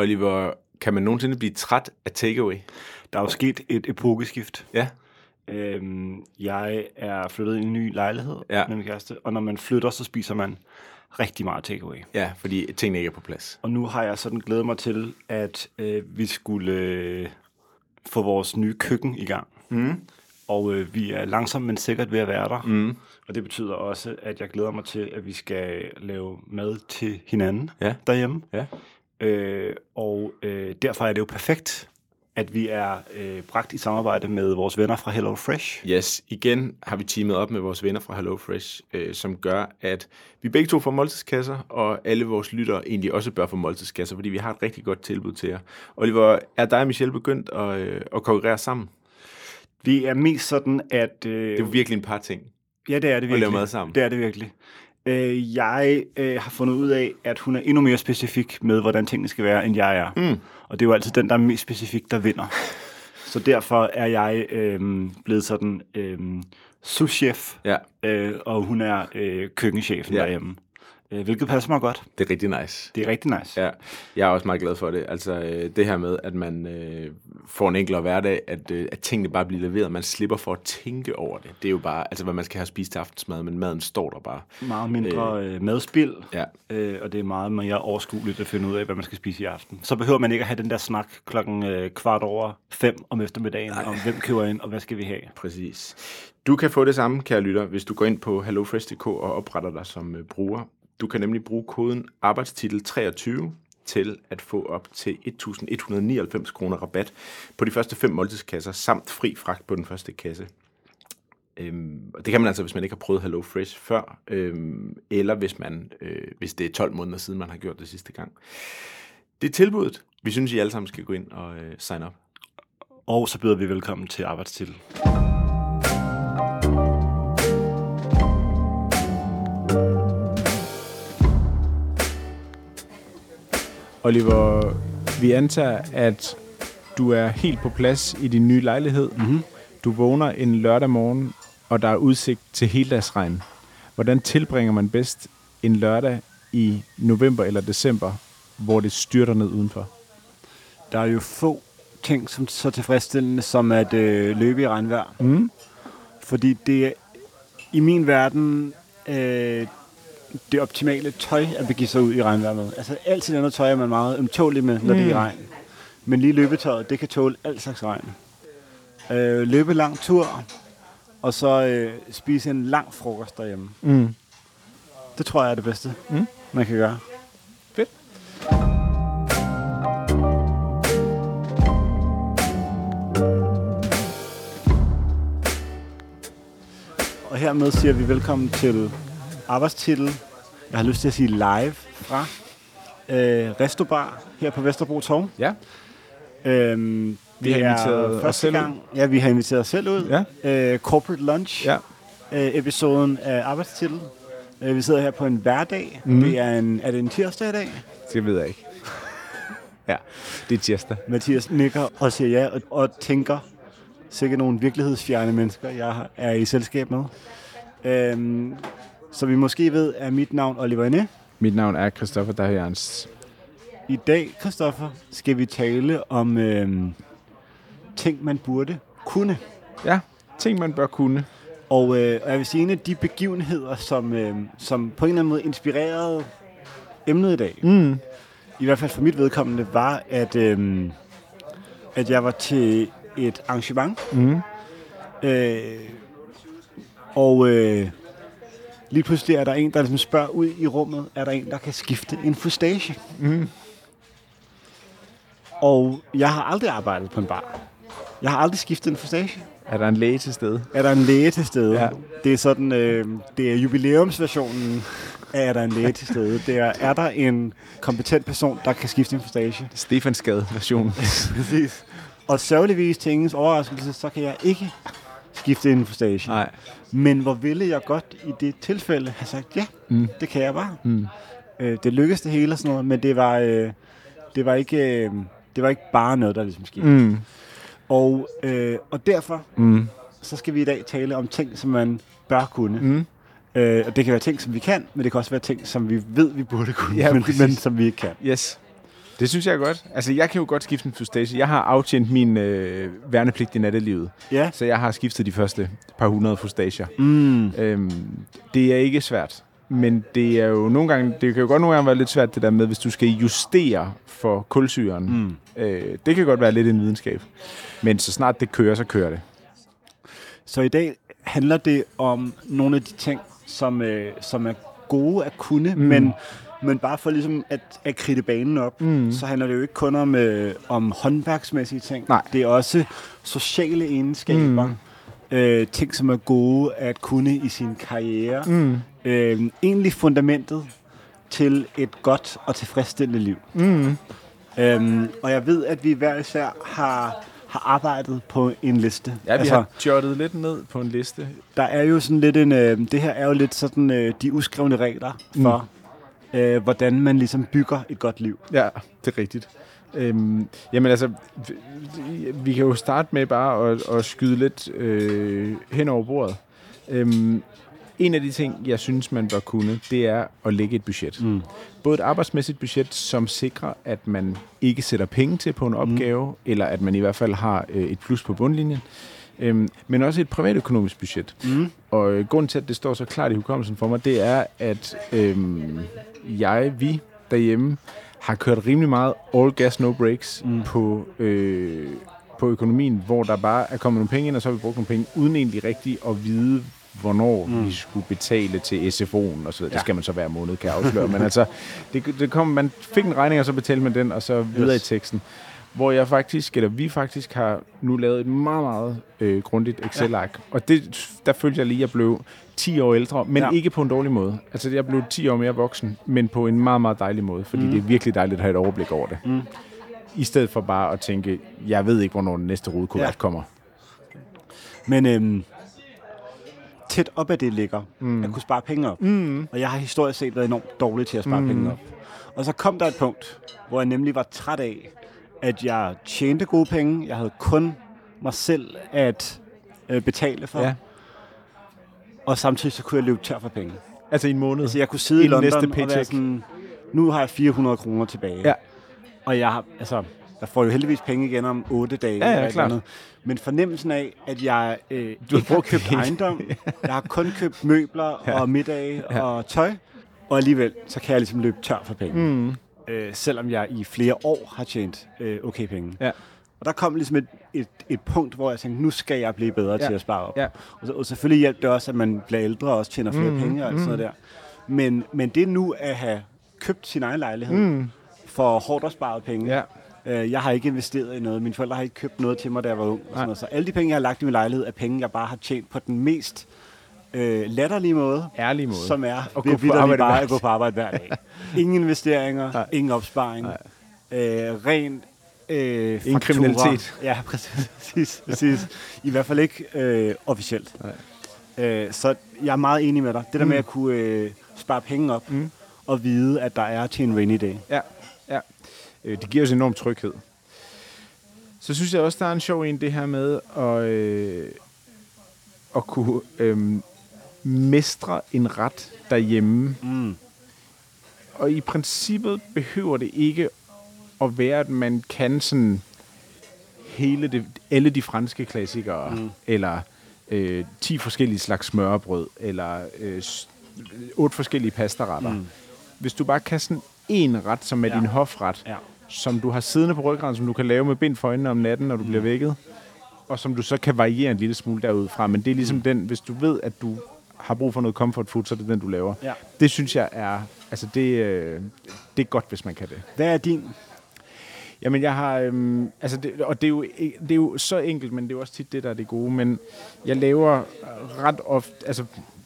Oliver, kan man nogensinde blive træt af takeaway? Der er jo sket et epokeskift. Ja. Øhm, jeg er flyttet i en ny lejlighed Ja. med min kæreste, og når man flytter, så spiser man rigtig meget takeaway. Ja, fordi tingene ikke er på plads. Og nu har jeg sådan glædet mig til, at øh, vi skulle øh, få vores nye køkken i gang. Mm. Og øh, vi er langsomt, men sikkert ved at være der. Mm. Og det betyder også, at jeg glæder mig til, at vi skal lave mad til hinanden Ja. derhjemme. Ja. Øh, og øh, derfor er det jo perfekt, at vi er øh, bragt i samarbejde med vores venner fra Hello Fresh. Yes, igen har vi teamet op med vores venner fra HelloFresh, øh, som gør, at vi begge to får måltidskasser, og alle vores lyttere egentlig også bør få måltidskasser, fordi vi har et rigtig godt tilbud til jer. Oliver, er dig og Michelle begyndt at, øh, at konkurrere sammen? Vi er mest sådan, at... Øh, Det er virkelig en par ting. ja, det er det virkelig. lave mad sammen. Det er det virkelig. Øh, jeg øh, har fundet ud af, at hun er endnu mere specifik med, hvordan tingene skal være, end jeg er. Mm. Og det er jo altid den, der er mest specifik, der vinder. Så derfor er jeg øh, blevet sådan øh, souschef, Ja, øh, og hun er øh, køkkenchefen Ja. derhjemme. Øh, hvilket passer mig godt. det er rigtig nice. Det er rigtig nice. Ja, jeg er også meget glad for det. Altså øh, det her med, at man øh, får en enklere hverdag, at, øh, at tingene bare bliver leveret. Man slipper for at tænke over det. Det er jo bare, altså hvad man skal have spist til aftensmad, men maden står der bare. Meget mindre øh, madspild, Ja, øh, og det er meget mere overskueligt at finde ud af, hvad man skal spise i aften. Så behøver man ikke at have den der snak klokken øh, kvart over fem om eftermiddagen, Nej. om hvem køber ind, og hvad skal vi have. præcis. Du kan få det samme, kære lytter, hvis du går ind på hellofresh.dk og opretter dig som øh, bruger. Du kan nemlig bruge koden arbejdstitel 23 til at få op til 1.199 kroner rabat på de første fem måltidskasser, samt fri fragt på den første kasse. Øhm, og det kan man altså, hvis man ikke har prøvet Hello Fresh før, øhm, eller hvis, man, øh, hvis det er 12 måneder siden, man har gjort det sidste gang. Det er tilbuddet. Vi synes, I alle sammen skal gå ind og øh, sign up. Og så byder vi velkommen til arbejdstitel. Oliver, vi antager, at du er helt på plads i din nye lejlighed. Mm-hmm. Du vågner en lørdag morgen, og der er udsigt til heldagsregn. Hvordan tilbringer man bedst en lørdag i november eller december, hvor det styrter ned udenfor? Der er jo få ting som så tilfredsstillende som at øh, løbe i regnvejr. Mm. Fordi det er i min verden øh, det optimale tøj at begive sig ud i regnvejr med. Altså altid andet tøj er man meget ømtålig med, når mm. det er i regn. Men lige løbetøjet, det kan tåle alt slags regn. Øh, løbe lang tur, og så øh, spise en lang frokost derhjemme. Mm. Det tror jeg er det bedste, Mm. man kan gøre. Fedt. Og hermed siger vi velkommen til arbejdstitel. Jeg har lyst til at sige live fra øh, Restobar her på Vesterbro Torv. Ja. Øhm, Vi har er inviteret os selv ud. gang, Ja, vi har inviteret os selv ud. Ja. Øh, Corporate Lunch, Ja. øh, episoden af arbejdstitel. Øh, vi sidder her på en hverdag. Mhm. Det er, en, er det en tirsdag i dag? Det ved jeg ikke. ja, det er tirsdag. Mathias nikker og siger ja, og, og tænker sikkert nogle virkelighedsfjerne mennesker, jeg er i selskab med. Øhm, så vi måske ved, er mit navn Oliver Inde. Mit navn er Christoffer Dahjørns. I dag, Christoffer, skal vi tale om øhm, ting, man burde kunne. Ja, ting man bør kunne. Og, øh, og jeg vil sige, en af de begivenheder, som, øh, som på en eller anden måde inspirerede emnet i dag, Mm. i hvert fald for mit vedkommende, var, at, øh, at jeg var til et arrangement, Mm. øh, og øh, lige pludselig er der en, der ligesom spørger ud i rummet, er der en, der kan skifte en fustage? Mm. Og jeg har aldrig arbejdet på en bar. Jeg har aldrig skiftet en fustage. Er der en læge til stede? Er der en læge til stede? Ja. Det er sådan, øh, det er jubilæumsversionen af, er der en læge til stede. Det er, er der en kompetent person, der kan skifte en fustage? Stefansgade version. Præcis. Og sørgeligvis til ingens overraskelse, så kan jeg ikke skifte en fustage. Nej. Men hvor ville jeg godt i det tilfælde have sagt, ja, Mm. det kan jeg bare. Mm. Øh, det lykkedes det hele og sådan noget, men det var, øh, det var, ikke, øh, det var ikke bare noget, der ligesom skete. Mm. Og, øh, og derfor Mm. så skal vi i dag tale om ting, som man bør kunne. Mm. Øh, og det kan være ting, som vi kan, men det kan også være ting, som vi ved, vi burde kunne, Ja, men, præcis. men som vi ikke kan. Yes. Det synes jeg godt. Altså, jeg kan jo godt skifte en fustache. Jeg har aftjent min øh, værnepligt i nattelivet. Ja. Så jeg har skiftet de første par hundrede fustager. Mm. Øhm, det er ikke svært. Men det er jo nogle gange, det kan jo godt nogle gange være lidt svært det der med, hvis du skal justere for kulsyren. Mm. Øh, det kan godt være lidt en videnskab. Men så snart det kører, så kører det. Så i dag handler det om nogle af de ting, som, øh, som er gode at kunne, mm. men, men bare for ligesom at, at kridte banen op, mm. så handler det jo ikke kun om, øh, om håndværksmæssige ting. Nej. Det er også sociale egenskaber. Mm. Øh, ting, som er gode at kunne i sin karriere. Mm. Øh, egentlig fundamentet til et godt og tilfredsstillende liv. Mm. Øhm, og jeg ved, at vi hver især har, har arbejdet på en liste. Ja, vi altså, har jottet lidt ned på en liste. Der er jo sådan lidt en... Øh, det her er jo lidt sådan øh, de uskrevne regler for, mm. øh, hvordan man ligesom bygger et godt liv. Ja, det er rigtigt. Øhm, jamen altså, vi- vi kan jo starte med bare at, at skyde lidt øh, hen over bordet. Øhm, en af de ting, jeg synes, man bør kunne, det er at lægge et budget. Mm. Både et arbejdsmæssigt budget, som sikrer, at man ikke sætter penge til på en opgave, mm. eller at man i hvert fald har øh, et plus på bundlinjen, øhm, men også et privatøkonomisk budget. Mm. Og øh, grunden til, at det står så klart i hukommelsen for mig, det er, at øhm, jeg, vi derhjemme, har kørt rimelig meget all gas, no breaks mm. på, øh, på økonomien, hvor der bare er kommet nogle penge ind, og så har vi brugt nogle penge, uden egentlig rigtigt at vide, hvornår mm. vi skulle betale til SFO'en og så videre. Det skal man så hver måned, kan jeg afsløre. Men altså, det, det kom, man fik en regning, og så betalte man den, og så videre Yes. i teksten. Hvor jeg faktisk, eller vi faktisk har nu lavet et meget, meget øh, grundigt Excel-ark. Ja. Og det, der følte jeg lige, at jeg blev 10 år ældre, men Ja. ja. ikke på en dårlig måde. Altså, jeg blev 10 år mere voksen, men på en meget, meget dejlig måde, fordi mm. det er virkelig dejligt at have et overblik over det. Mm. I stedet for bare at tænke, jeg ved ikke, hvornår den næste rodekuvert Ja. ja. kommer. Men øhm, tæt op af det ligger mm. at kunne spare penge op. Mm. Og jeg har historisk set været enormt dårlig til at spare mm. penge op. Og så kom der et punkt, hvor jeg nemlig var træt af, at jeg tjente gode penge. Jeg havde kun mig selv at øh, betale for. Ja. Og samtidig så kunne jeg løbe tør for penge. Altså i en måned. Så jeg kunne sidde i Inden London næste og være paycheck. sådan, nu har jeg 400 kroner tilbage. Ja. Og jeg har, altså, jeg får jo heldigvis penge igen om 8 dage. Ja, ja, eller et klart. eller andet. Men fornemmelsen af, at jeg øh, Du ikke har købt ejendom, jeg har kun købt møbler Ja. og middage Ja. og tøj, og alligevel, så kan jeg ligesom løbe tør for penge. Mm. Øh, selvom jeg i flere år har tjent øh, okay penge. Ja. Og der kom ligesom et, et, et punkt, hvor jeg tænkte, nu skal jeg blive bedre Ja. til at spare op. Ja. Og, så, og selvfølgelig hjælper det også, at man bliver ældre og også tjener flere Mm, penge og alt sådan noget der. Men, men det nu at have købt sin egen lejlighed Mm. for hårdt at spare penge. Ja. Øh, jeg har ikke investeret i noget. Mine forældre har ikke købt noget til mig, da jeg var ung. Og sådan Nej. noget. Så alle de penge, jeg har lagt i min lejlighed, er penge, jeg bare har tjent på den mest øh, latterlige måde, Ærlig måde. som er At gå på arbejde bare at gå på arbejde hver dag. Ingen investeringer, Nej. ingen opsparing, øh, ren øh, Ingen kriminalitet. Ja, præcis. præcis. I hvert fald ikke øh, officielt. Øh, så jeg er meget enig med dig. Det der med at kunne øh, spare penge op Mm. og vide, at der er til en rainy day. Ja, det giver os enorm tryghed. Så synes jeg også, der er en sjov en, det her med at, øh, at kunne øh, mestre en ret derhjemme. Mm. Og i princippet behøver det ikke at være, at man kan sådan hele det, alle de franske klassikere, mm. eller øh, 10 forskellige slags smørbrød, eller øh, otte forskellige pastaretter. Mm. Hvis du bare kan sådan en ret, som er ja. din hofret, Ja. Som du har siddende på ryggraden, som du kan lave med bind for øjnene om natten, når du mm. bliver vækket, og som du så kan variere en lille smule derudfra. Men det er ligesom mm. den, hvis du ved, at du har brug for noget comfort food, så er det den, du laver. Ja. Det synes jeg er, altså det, øh, det er godt, hvis man kan det. Hvad er din? Jamen, jeg har... Øhm, altså det, og det er, jo, det er jo så enkelt, men det er jo også tit det, der er det gode. Men jeg laver ret ofte... Altså,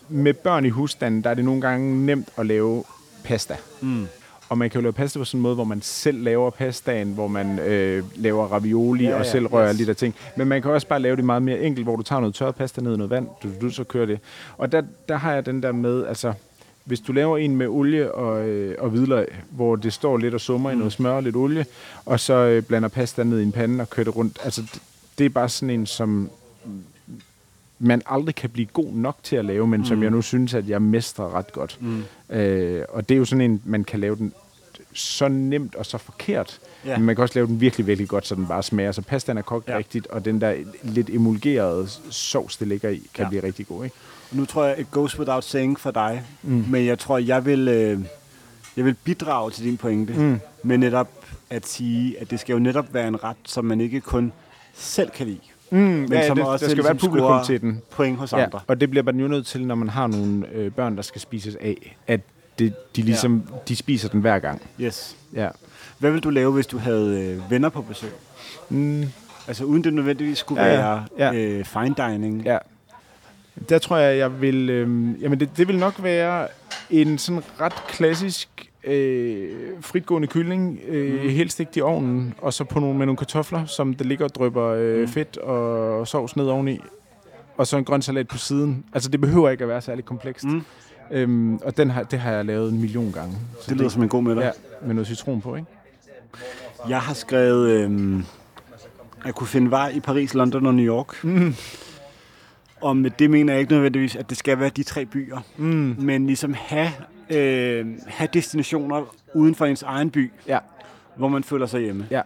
med børn i husstanden, der er det nogle gange nemt at lave pasta. Mm. Og man kan jo lave pasta på sådan en måde, hvor man selv laver pastaen, hvor man øh, laver ravioli Ja, ja, og selv rører yes. de der ting. Men man kan også bare lave det meget mere enkelt, hvor du tager noget tørret pasta ned i noget vand, du, du så kører det. Og der, der har jeg den der med, altså, hvis du laver en med olie og, øh, og hvidløg, hvor det står lidt og summer mm. i noget smør og lidt olie, og så øh, blander pasta ned i en pande og kører det rundt. Altså, det, det er bare sådan en, som man aldrig kan blive god nok til at lave, men mm. som jeg nu synes, at jeg mestrer ret godt. Mm. Øh, og det er jo sådan en, man kan lave den så nemt og så forkert. Ja. Men man kan også lave den virkelig, virkelig godt, så den bare smager. Så pastaen er kogt ja. rigtigt, og den der lidt emulgerede sovs, det ligger i, kan ja. blive rigtig god. Ikke? Nu tror jeg, it goes without saying for dig, mm. men jeg tror, jeg vil, øh, jeg vil bidrage til din pointe, mm. med netop at sige, at det skal jo netop være en ret, som man ikke kun selv kan lide, Mm, men ja, som det, også der skal ligesom være publikum scorer til den. point hos Ja, andre. og det bliver man jo nødt til, når man har nogle øh, børn, der skal spises af, at det, de ligesom ja. de spiser den hver gang. Yes. Ja. Hvad vil du lave, hvis du havde øh, venner på besøg? Mm, Altså uden det nødvendigvis skulle ja. være Ja. Øh, fine dining. ja. Der tror jeg, jeg vil... Øh, jamen, det, det vil nok være en sådan ret klassisk øh, fritgående kylling, øh, mm. helt stegt i ovnen, og så på nogle, med nogle kartofler, som der ligger og drypper øh, Mm. fedt og sovs ned oveni. Og så en grøn salat på siden. Altså, det behøver ikke at være særlig komplekst. Mm. Øhm, og den har, det har jeg lavet en million gange. Så Det lyder som en god middag. Ja, med noget citron på, ikke? Jeg har skrevet, øh, at kunne finde vej i Paris, London og New York. Mm. Og med det mener jeg ikke nødvendigvis, at det skal være de tre byer. Mm. Men ligesom have, øh, have destinationer uden for ens egen by, Ja. hvor man føler sig hjemme. Ja.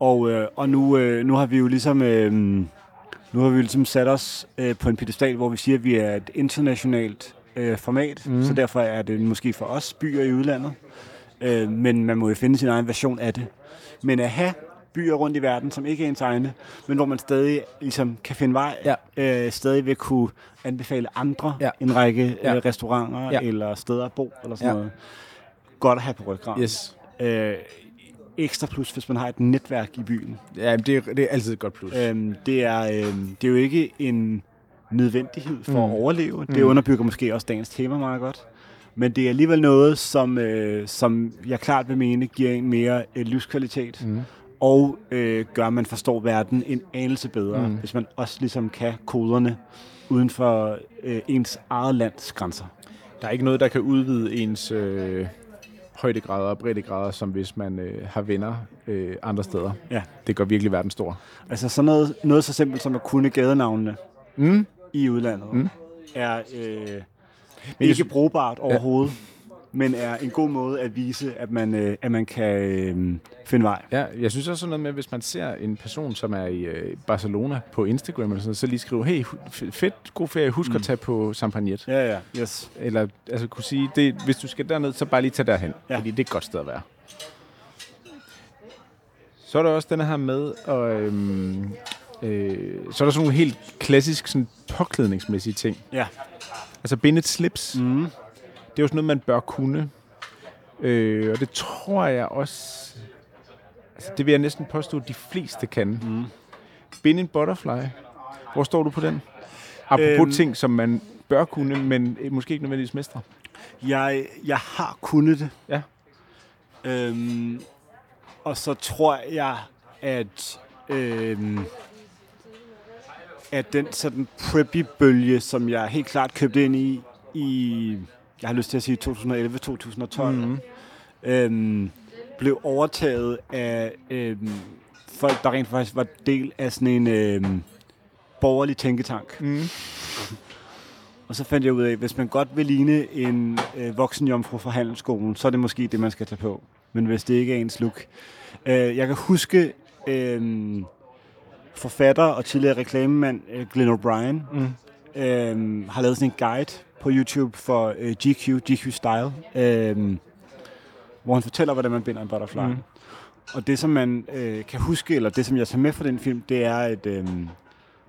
Og, øh, og nu, øh, nu har vi jo ligesom... Øh, nu har vi jo ligesom sat os øh, på en pedestal, hvor vi siger, at vi er et internationalt øh, format, mm. Så derfor er det måske for os byer i udlandet. Øh, men man må jo finde sin egen version af det. Men at have byer rundt i verden, som ikke er ens egne, men hvor man stadig ligesom kan finde vej, Ja. øh, stadig vil kunne anbefale andre Ja. en række Ja. øh, restauranter Ja. eller steder at bo, eller sådan Ja. noget. Godt at have på ryggraden. Yes. Øh, ekstra plus, hvis man har et netværk i byen. Ja, det er, det er altid et godt plus. Øhm, det, er, øhm, det er jo ikke en nødvendighed for mm. At overleve. Det Mm. underbygger måske også dagens tema meget godt. Men det er alligevel noget, som, øh, som jeg klart vil mene giver en mere øh, livskvalitet. Mm. Og øh, gør, at man forstår verden en anelse bedre, Mm. hvis man også ligesom kan koderne uden for øh, ens eget lands grænser. Der er ikke noget, der kan udvide ens øh, højdegrader og breddegrader, som hvis man øh, har venner øh, andre steder. Ja. Det gør virkelig verden stor. Altså sådan noget, noget så simpelt som at kunne gadenavnene Mm. i udlandet, Mm. er øh, jeg ikke brugbart overhovedet, men er en god måde at vise, at man, øh, at man kan øh, finde vej. Ja, jeg synes også sådan noget med, hvis man ser en person, som er i øh, Barcelona på Instagram, eller sådan, så lige skrive, hey, fedt, god ferie, husk mm. at tage på Sampagnet. Ja, ja, yes. Eller altså kunne sige, det, hvis du skal derned, så bare lige tage derhen, ja. fordi det er et godt sted at være. Så er der også den her med, og, øhm, øh, så er der sådan nogle helt klassisk sådan påklædningsmæssige ting. Ja. Altså binde et slips, mm. Det er jo sådan noget, man bør kunne. Øh, og det tror jeg også, altså det vil jeg næsten påstå, at de fleste kan. Mm. Binde en butterfly. Hvor står du på den? Apropos Øhm. øhm, ting, som man bør kunne, men øh, måske ikke nødvendigvis mestre. Jeg, jeg har kunnet det. Ja. Øhm, og så tror jeg, at, øhm, at den sådan preppy-bølge, som jeg helt klart købte ind i, i jeg har lyst til at sige 2011-2012, Mhm. mm. øhm, blev overtaget af øhm, folk, der rent faktisk var del af sådan en øhm, borgerlig tænketank. Mm. Og så fandt jeg ud af, at hvis man godt vil ligne en øh, voksenjomfru fra handelsskolen, så er det måske det, man skal tage på. Men hvis det ikke er ens look. Øh, jeg kan huske øh, forfatter og tidligere reklamemand øh, Glenn O'Brien Mm. øh, har lavet sådan en guide på YouTube for øh, GQ, GQ Style, øh, hvor han fortæller, hvordan man binder en butterfly. Mm. Og det, som man øh, kan huske, eller det, som jeg tager med fra den film, det er, at øh,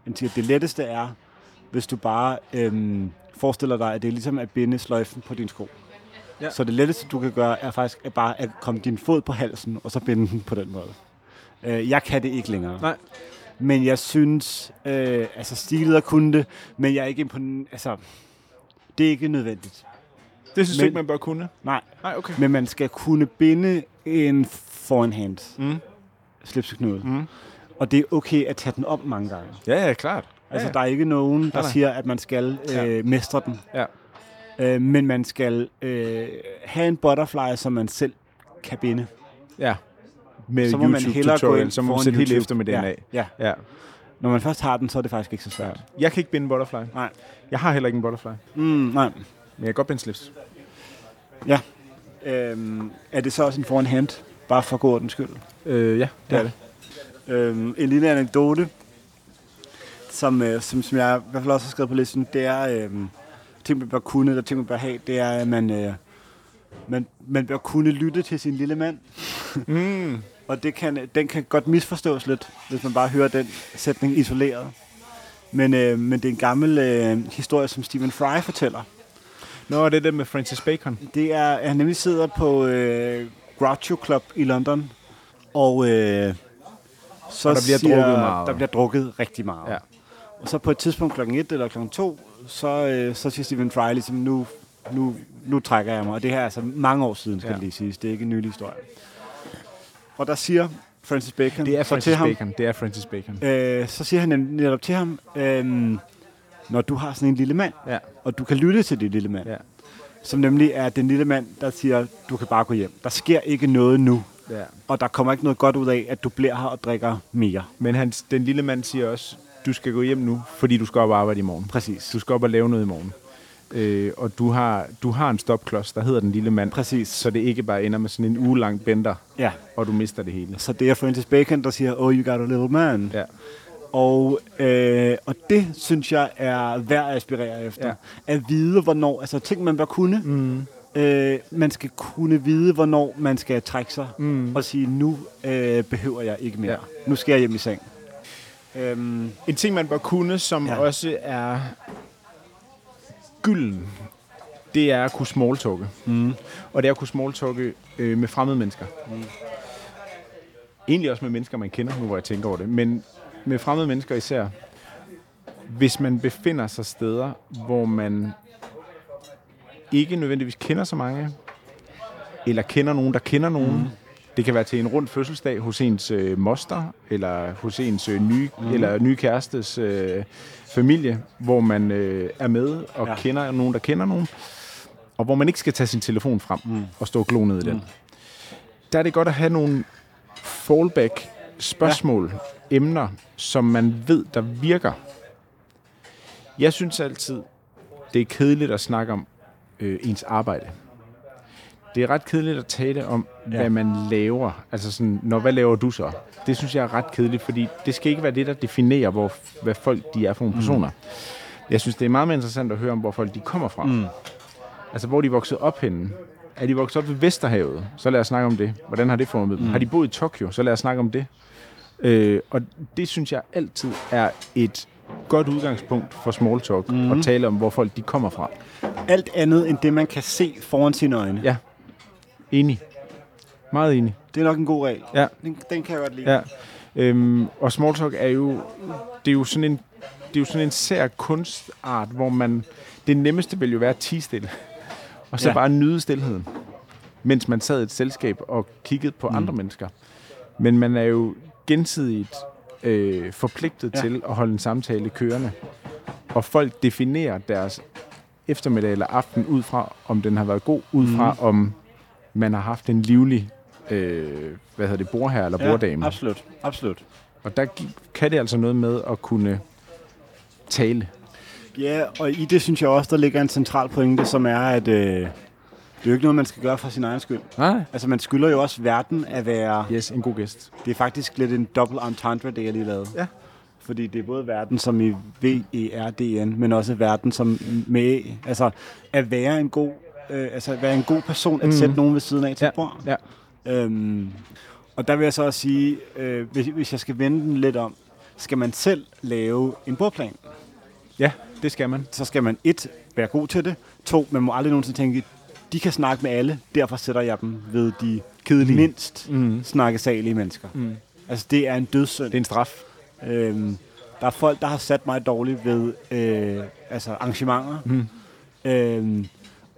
det letteste er, hvis du bare øh, forestiller dig, at det er ligesom at binde sløjfen på din sko. Ja. Så det letteste, du kan gøre, er faktisk at bare at komme din fod på halsen, og så binde den på den måde. Øh, jeg kan det ikke længere. Nej. Men jeg synes, øh, altså stilet at kunne det, men jeg er ikke imponeret, altså, det er ikke nødvendigt. Det synes Men- ikke, man bør kunne? Nej, Nej, okay. men man skal kunne binde en foranhand Mm. slipseknude. Mm. Og det er okay at tage den op mange gange. Ja, ja, klart. Altså, ja. der er ikke nogen, der nej. siger, at man skal øh, Ja. mestre den. Ja. Øh, men man skal øh, have en butterfly, som man selv kan binde. Ja. Med Så må man hellere gå YouTube-tutorial, ind så må man sætte helt YouTube. efter med den ja. af. Ja. Ja. Når man først har den, så er det faktisk ikke så svært. Jeg kan ikke binde en butterfly. Nej. Jeg har heller ikke en butterfly. Mm, nej. Men jeg kan godt binde slips. Øhm, er det så også en foran hand? Bare for god ordens skyld. Øh, ja, det Ja. er det. Øhm, en lille anekdote, som, øh, som, som jeg i hvert fald også har skrevet på listen, det er, øh, ting man bør kunne, eller ting man bør have, det er, at man, øh, man, man bør kunne lytte til sin lille mand. Mm. Og det kan, den kan godt misforstås lidt, hvis man bare hører den sætning isoleret. Men, øh, men det er en gammel øh, historie, som Stephen Fry fortæller. Nå, det er det med Francis Bacon. Det er, at han nemlig sidder på øh, Groucho Club i London, og øh, så Og der bliver siger, drukket meget. Der bliver drukket rigtig meget. Ja. Og så på et tidspunkt klokken 1 eller klokken 2, så, øh, så siger Stephen Fry ligesom, nu, nu, nu trækker jeg mig. Og det her er altså mange år siden, skal Ja. lige siges. Det er ikke en nylig historie. Og der siger Francis Bacon Det er så Francis til ham, Bacon. Det er Francis Bacon. øh, så siger han netop til ham, øh, når du har sådan en lille mand, Ja. og du kan lytte til din lille mand, Ja. som nemlig er den lille mand, der siger, du kan bare gå hjem. Der sker ikke noget nu, ja. og der kommer ikke noget godt ud af, at du bliver her og drikker mere. Men han, den lille mand siger også, du skal gå hjem nu, fordi du skal op og arbejde i morgen. Præcis. Du skal op og lave noget i morgen. Øh, og du har, du har en stopklods, der hedder den lille mand. Præcis. Så det ikke bare ender med sådan en uge lang bender, Ja, og du mister det hele. så det er Francis Bacon, der siger, oh, you got a little man. Ja. Og, øh, og det synes jeg er værd at aspirere efter. Ja. At vide, hvornår, altså ting man bør kunne. Mm. Øh, man skal kunne vide, hvornår man skal trække sig Mm. og sige, nu øh, behøver jeg ikke mere. Ja. Nu skal jeg hjem i seng. Øhm, En ting, man bør kunne, som. Ja. også er gylden, det er at kunne smalltalke. mm. Og det er at kunne smalltalke øh, med fremmede mennesker. Mm. Egentlig også med mennesker, man kender, nu hvor jeg tænker over det. Men med fremmede mennesker især. Hvis man befinder sig steder, hvor man ikke nødvendigvis kender så mange, eller kender nogen, der kender nogen. Mm. Det kan være til en rund fødselsdag hos ens øh, moster, eller hos ens øh, nye, mm. eller nye kærestes øh, familie, hvor man øh, er med og ja. Kender nogen, der kender nogen, og hvor man ikke skal tage sin telefon frem mm. og stå og glo ned i den. Mm. Der er det godt at have nogle fallback spørgsmål, ja. emner, som man ved, der virker. Jeg synes altid, det er kedeligt at snakke om øh, ens arbejde. Det er ret kedeligt at tale om, ja. Hvad man laver. Altså sådan, når, hvad laver du så? Det synes jeg er ret kedeligt, fordi det skal ikke være det, der definerer, hvor, hvad folk de er for nogle personer. Jeg synes, det er meget mere interessant at høre om, hvor folk de kommer fra. Mm. Altså, hvor de er vokset op henne. Er de vokset op ved Vesterhavet? Så lad os snakke om det. Hvordan har det formet dem? Mm. Har de boet i Tokyo? Så lad os snakke om det. Øh, og det synes jeg altid er et godt udgangspunkt for small talk, mm. at tale om, hvor folk de kommer fra. Alt andet end det, man kan se foran sine øjne. Ja. Enig. Meget enig. Det er nok en god regel. Ja. Den, den kan jeg godt lide. Ja. Øhm, og small talk er jo, det er jo sådan en, det er jo sådan en sær kunstart, hvor man, det nemmeste vil jo være at tige stille. Og så ja. Bare nyde stillheden, mens man sad i et selskab og kiggede på mm. andre mennesker. Men man er jo gensidigt øh, forpligtet. Ja. til at holde en samtale kørende. Og folk definerer deres eftermiddag eller aften ud fra, om den har været god, ud fra, mm. om man har haft en livlig øh, hvad hedder det, bordherre eller borddame. Ja, absolut. absolut. Og der kan det altså noget med at kunne tale. Ja, og i det synes jeg også, der ligger en central pointe, som er, at øh, det er jo ikke noget, man skal gøre for sin egen skyld. Nej. Altså, man skylder jo også verden at være... Yes, en god gæst. Det er faktisk lidt en double entendre, det jeg lige lavede. Ja. Fordi det er både verden som i V-E-R-D-N, men også verden som med... Altså, at være en god, øh, altså, være en god person, at Mhm. sætte nogen ved siden af til Ja, bord. ja. Øhm, og der vil jeg så også sige, øh, hvis, hvis jeg skal vende den lidt om, skal man selv lave en bordplan, Ja, det skal man. så skal man et, være god til det. To, man må aldrig nogensinde tænke, de kan snakke med alle, derfor sætter jeg dem ved de Kedelige. mindst Mm. snakkesalige mennesker. Mm. Altså, det er en dødssynd. Det er en straf. Øhm, der er folk, der har sat mig dårligt ved øh, altså arrangementer. Mm. Øhm,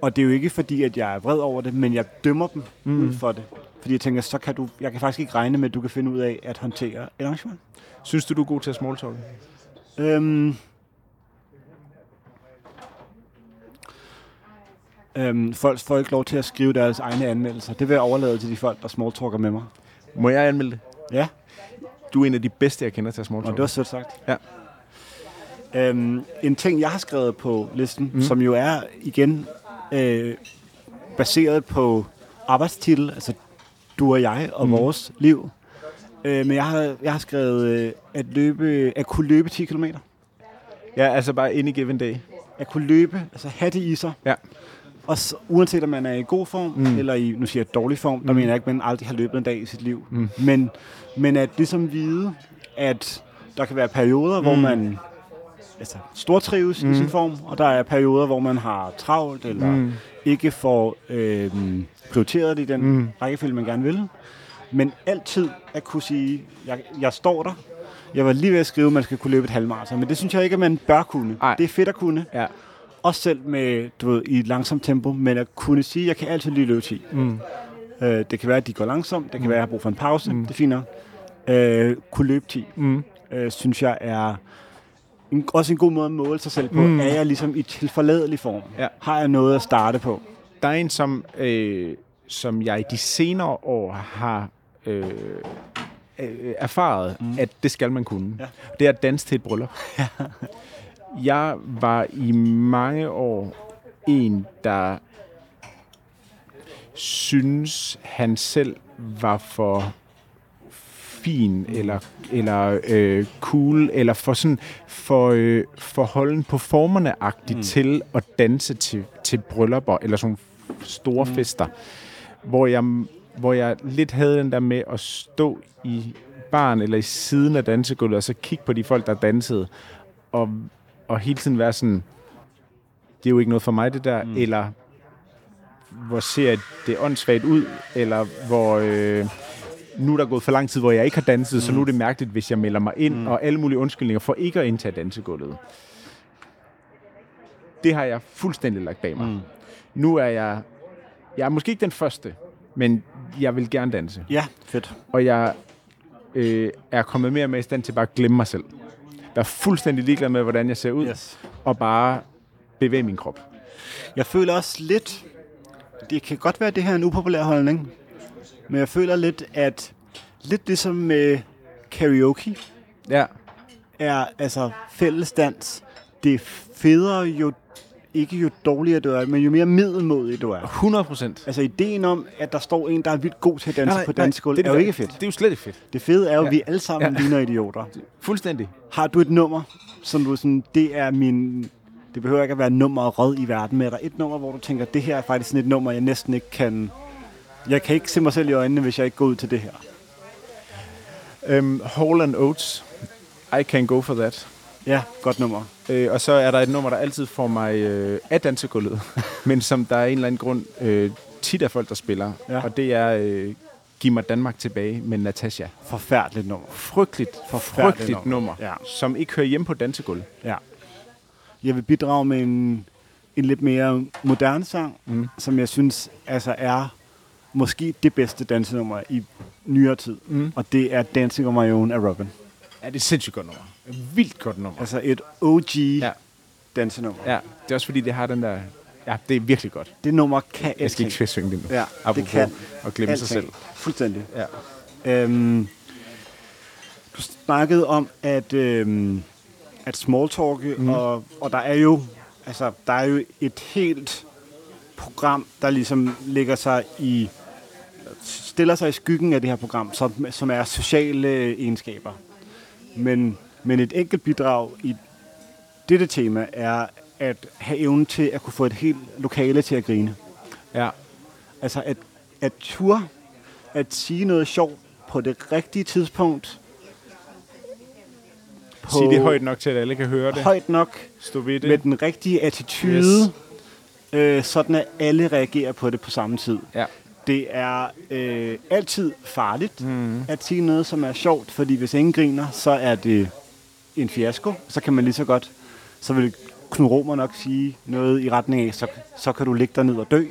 og det er jo ikke fordi, at jeg er vred over det, men jeg dømmer dem Mm. ud for det. Fordi jeg tænker, så kan du, jeg kan faktisk ikke regne med, at du kan finde ud af at håndtere et arrangement. Synes du, du er god til at smalltalk? Øhm, øhm, folk får ikke lov til at skrive deres egne anmeldelser. Det vil jeg overlade til de folk, der smalltalker med mig. Må jeg anmelde det? Ja, Du er en af de bedste, jeg kender til at og smalltalk. det var sødt sagt. Ja. Øhm, en ting, jeg har skrevet på listen, mm. som jo er igen øh, baseret på arbejdstitel, altså du og jeg og mm. vores liv. Øh, men jeg har, jeg har skrevet øh, at, løbe, at kunne løbe 10 km. Ja, altså bare any given day. At kunne løbe, altså have det i sig. Ja. Og så, uanset om man er i god form, mm. eller i, nu siger jeg dårlig form, der Mm. mener jeg ikke, at man aldrig har løbet en dag i sit liv. Mm. Men, men at ligesom vide, at der kan være perioder, mm. hvor man altså, stortrives mm. i sin form, og der er perioder, hvor man har travlt, eller mm. Mm. ikke får øh, prioriteret det i den mm. Mm. rækkefølge, man gerne vil. Men altid at kunne sige, jeg, jeg står der. Jeg var lige ved at skrive, at man skal kunne løbe et halvmarathon, men det synes jeg ikke, at man bør kunne. Ej. Det er fedt at kunne. Ja. Også selv med, du ved, i et langsomt tempo, men at kunne sige, at jeg kan altid lige løbe 10. Mm. Øh, det kan være, at de går langsomt. Det kan Mm. være, at jeg har brug for en pause. Mm. Det er fint nok. Øh, kunne løbe 10, Mm. øh, synes jeg er en, også en god måde at måle sig selv på. Mm. Er jeg ligesom i tilforladelig form? Ja. Har jeg noget at starte på? Der er en, som, øh, som jeg i de senere år har øh, øh, erfaret, mm. at det skal man kunne. Ja. Det er at danse til et bryllup. jeg var i mange år en, der synes, han selv var for fin, eller, eller øh, cool, eller for sådan for, øh, for holden på formerne-agtigt mm. til at danse til, til bryllupper, eller sådan store mm. fester, hvor jeg, hvor jeg lidt havde den der med at stå i baren eller i siden af dansegulvet, og så kigge på de folk, der dansede, og, og hele tiden være sådan, det er jo ikke noget for mig, det der, mm. eller hvor ser det åndssvagt ud, eller hvor øh, nu er der gået for lang tid, hvor jeg ikke har danset, mm. så nu er det mærkeligt, hvis jeg melder mig ind, mm. og alle mulige undskyldninger for ikke at indtage dansegulvet. Det har jeg fuldstændig lagt bag mig. Mm. Nu er jeg, jeg er måske ikke den første, men jeg vil gerne danse. Ja, fedt. Og jeg øh, er kommet mere og mere i stand til bare at glemme mig selv. Jeg er fuldstændig ligeglad med, hvordan jeg ser ud, Yes. og bare bevæge min krop. Jeg føler også lidt, det kan godt være, at det her er en upopulær holdning, men jeg føler lidt, at lidt ligesom med karaoke, Ja. er altså fællesdans, det er federe jo ikke jo dårligere du er, men jo mere middelmodig du er. 100 procent. Altså ideen om, at der står en, der er vildt god til at danse på dansegulv, er jo ikke fedt. Det er jo slet ikke fedt. Det fede er jo, at Ja. vi alle sammen Ja. ligner idioter. Fuldstændig. Har du et nummer, som du sådan, det er min... Det behøver ikke at være nummer rød i verden, men er der et nummer, hvor du tænker, det her er faktisk sådan et nummer, jeg næsten ikke kan... Jeg kan ikke se mig selv i øjnene, hvis jeg ikke går ud til det her. Um, Hall and Oates. I can go for that. Ja, godt nummer. Øh, og så er der et nummer, der altid får mig øh, af dansegulvet, men som der er en eller anden grund øh, tit er folk, der spiller. Ja. Og det er øh, Giv mig Danmark tilbage med Natasha. Forfærdeligt nummer. Frygteligt, Forfærdeligt frygteligt nummer, Ja. som ikke hører hjemme på dansegulvet. Ja. Jeg vil bidrage med en, en lidt mere moderne sang, Mm. som jeg synes altså er måske det bedste dansenummer i nyere tid. Mm. Og det er Dancing on My Own af Robin. Ja, det er sindssygt godt nummer. Et vildt godt nummer. Altså et OG Ja. dansenummer. Ja, det er også fordi, det har den der... Ja, det er virkelig godt. Det nummer kan Jeg skal alting. ikke synge det nu. Ja, Apropos det kan at glemme sig selv. alting. Fuldstændig. Ja. Øhm, du snakkede om at øhm, at smalltalke, mm. og, og der er jo altså der er jo et helt program, der ligesom ligger sig i stiller sig i skyggen af det her program, som, som er sociale egenskaber. Men, men et enkelt bidrag i dette tema er at have evnen til at kunne få et helt lokale til at grine. ja. Altså at, at tur, at sige noget sjovt på det rigtige tidspunkt. På Sig det højt nok til, at alle kan høre det. højt nok, Stå ved det. med den rigtige attitude, yes. øh, sådan at alle reagerer på det på samme tid. Ja. Det er øh, altid farligt mm. at sige noget, som er sjovt, fordi hvis ingen griner, så er det en fiasko. Så kan man lige så godt, så vil Knud Romer nok sige noget i retning af, så, så kan du ligge dig ned og dø.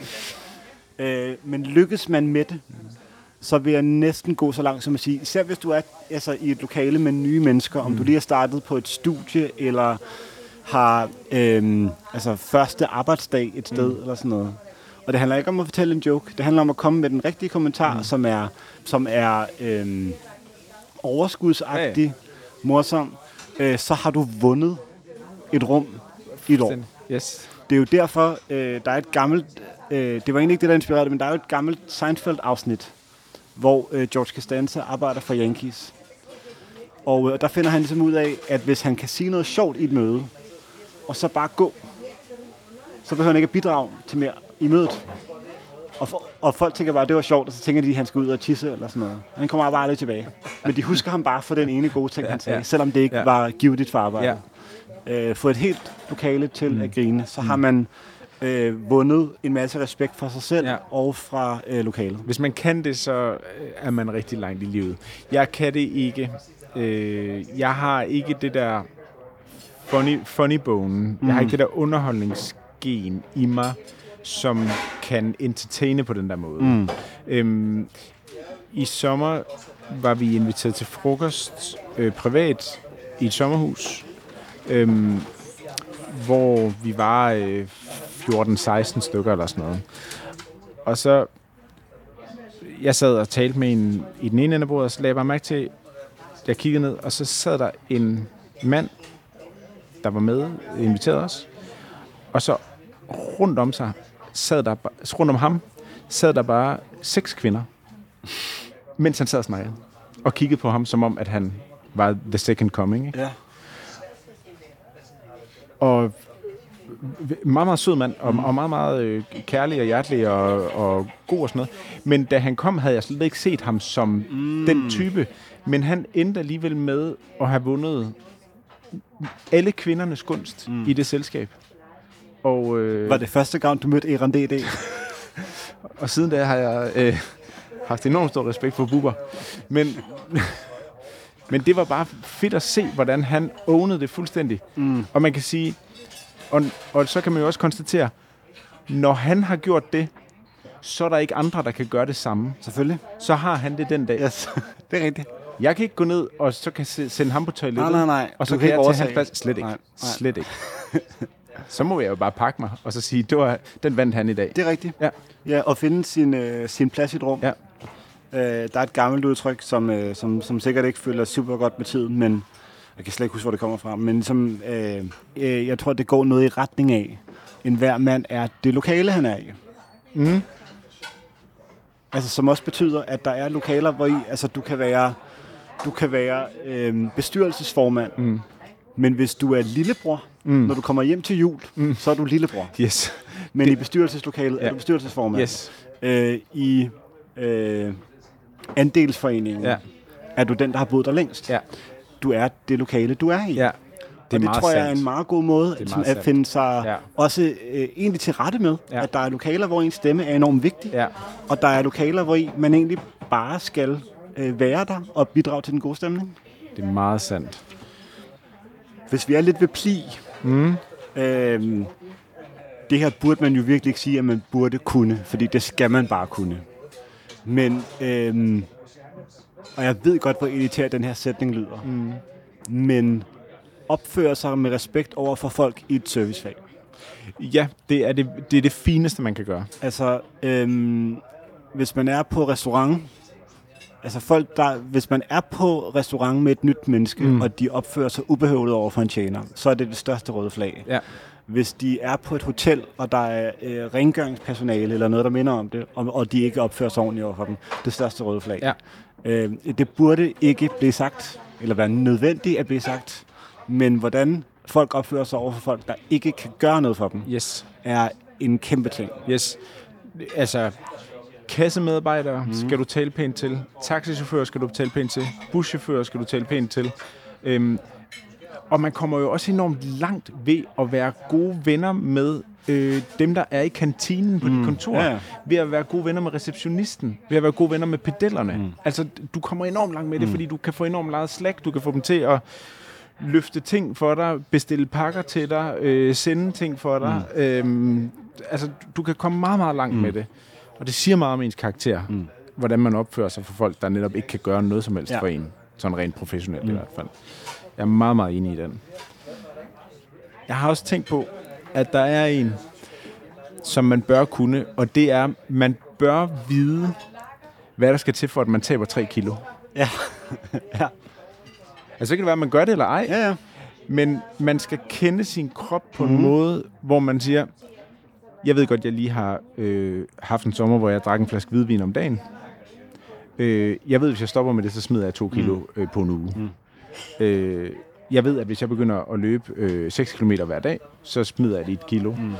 Øh, men lykkes man med det, så vil jeg næsten gå så langt som at sige, især hvis du er altså, i et lokale med nye mennesker, om du lige har startet på et studie, eller har øhm, altså, første arbejdsdag et sted, mm. eller sådan noget. Og det handler ikke om at fortælle en joke, det handler om at komme med den rigtige kommentar, mm. som er, som er øhm, overskudsagtig, Ja, morsom. Øh, så har du vundet et rum i et år. Yes. Det er jo derfor, øh, der er et gammelt øh, det var egentlig ikke det, der inspirerede det, men der er jo et gammelt Seinfeld-afsnit, hvor øh, George Costanza arbejder for Yankees. Og øh, der finder han ligesom ud af, at hvis han kan sige noget sjovt i et møde, og så bare gå, så behøver han ikke at bidrage til mere i mødet. Og, for, og folk tænker bare, at det var sjovt, og så tænker de, at han skal ud og tisse eller sådan noget. Han kommer bare aldrig tilbage. Men de husker ham bare for den ene gode ting, han sagde, ja. selvom det ikke Ja. var givet for arbejde. Ja. Øh, få et helt lokale til mm. at grine, så har man øh, vundet en masse respekt for sig selv Ja. og fra øh, lokalet. Hvis man kan det, så øh, er man rigtig langt i livet. Jeg kan det ikke. Øh, jeg har ikke det der funny, funny bone. Mm. Jeg har ikke det der underholdningsgen i mig, som kan entertaine på den der måde. Mm. Øhm, I sommer var vi inviteret til frokost øh, privat i et sommerhus, øhm, hvor vi var øh, 14-16 stykker eller sådan noget. Og så, jeg sad og talte med en i den ene ende af bordet, og så lagde jeg bare mærke til, jeg kiggede ned, og så sad der en mand, der var med, inviteret os, og så rundt om sig, sad der, rundt om ham, sad der bare seks kvinder, mens han sad og snakkede, og kiggede på ham, som om, at han var the second coming. Ikke? Ja. Og meget, meget sød mand, og, og meget, meget øh, kærlig og hjertelig og, og god og sådan noget. Men da han kom, havde jeg slet ikke set ham som mm. den type. Men han endte alligevel med at have vundet alle kvindernes gunst mm. i det selskab. Og, øh, Var det første gang, du mødte Eran D.D.? og siden da har jeg øh, haft enormt stor respekt for Bubber. Men, men det var bare fedt at se, hvordan han ownede det fuldstændig. Mm. Og man kan sige, og, og så kan man jo også konstatere, når han har gjort det, så er der ikke andre, der kan gøre det samme. Selvfølgelig. Så har han det den dag. Yes. det er rigtigt. Jeg kan ikke gå ned, og så kan se- sende ham på toilettet. Nej, nej, nej. Og så Du kan kan jeg tage hans plads. Slet ikke. Nej, nej. Slet ikke. Så må jeg jo bare pakke mig, og så sige, det var, den vandt han i dag. Det er rigtigt. Ja. Ja, og finde sin, øh, sin plads i et rum. Ja. Øh, der er et gammelt udtryk, som, øh, som, som sikkert ikke følger super godt med tiden, men jeg kan slet ikke huske, hvor det kommer fra. Men som, øh, øh, jeg tror, det går noget i retning af, en hver mand er det lokale, han er i. Mm. Altså, som også betyder, at der er lokaler, hvor I, altså, du kan være, du kan være øh, bestyrelsesformand, Mm. men hvis du er lillebror, Mm. når du kommer hjem til jul, Mm. så er du lillebror. Yes. Men i bestyrelseslokalet Ja. er du bestyrelsesformand. Yes. øh, i øh, andelsforeningen, Ja. er du den, der har boet der længst. Ja. Du er det lokale, du er i. Ja. Det, og det tror jeg er sandt. en meget god måde Det meget at sandt. finde sig Ja. også øh, egentlig til rette med, Ja. at der er lokaler, hvor ens stemme er enormt vigtig, Ja. og der er lokaler, hvor I, man egentlig bare skal øh, være der og bidrage til den gode stemning. Det er meget sandt. Hvis vi er lidt ved pli, Mm. øh, det her burde man jo virkelig ikke sige, at man burde kunne, fordi det skal man bare kunne. Men, øh, og jeg ved godt, hvor irriteret den her sætning lyder, Mm. men opføre sig med respekt over for folk i et servicefag. Ja, det er det, det er det fineste, man kan gøre. Altså, øhm, hvis man er på restaurant, altså folk, der, hvis man er på restaurant med et nyt menneske, Mm. og de opfører sig ubehøvet over for en tjener, så er det det største røde flag. Ja. Hvis de er på et hotel, og der er øh, rengøringspersonale eller noget, der minder om det, og, og de ikke opfører sig ordentligt over for dem, det største røde flag. Ja. Øh, det burde ikke blive sagt, eller være nødvendigt at blive sagt, men hvordan folk opfører sig over for folk, der ikke kan gøre noget for dem, Yes. er en kæmpe ting. Yes. Altså, kassemedarbejdere mm. skal du tale pænt til. Taxichauffører skal du tale pænt til. Buschauffører skal du tale pænt til. Øhm, og man kommer jo også enormt langt ved at være gode venner med øh, dem, der er i kantinen på mm. dit kontor. Ja, ja. Ved at være gode venner med receptionisten. Ved at være gode venner med pedellerne. Mm. Altså, du kommer enormt langt med det, fordi du kan få enormt meget slag. Du kan få dem til at løfte ting for dig, bestille pakker til dig, øh, sende ting for dig. Mm. Øhm, altså, du kan komme meget, meget langt mm. med det. Og det siger meget om ens karakter, mm. hvordan man opfører sig for folk, der netop ikke kan gøre noget som helst ja. For en. Sådan rent professionelt mm. i hvert fald. Jeg er meget, meget enig i den. Jeg har også tænkt på, at der er en, som man bør kunne, og det er, man bør vide, hvad der skal til for, at man taber 3 kilo. Ja. ja. Altså, så kan det være, at man gør det eller ej, Ja, ja. men man skal kende sin krop på en måde, hvor man siger, Jeg ved godt, jeg lige har øh, haft en sommer, hvor jeg drak en flaske hvidvin om dagen. Øh, jeg ved, hvis jeg stopper med det, så smider jeg to kilo øh, på en uge. Mm. Øh, jeg ved, at hvis jeg begynder at løbe øh, 6 km hver dag, så smider jeg lige et kilo. Mm.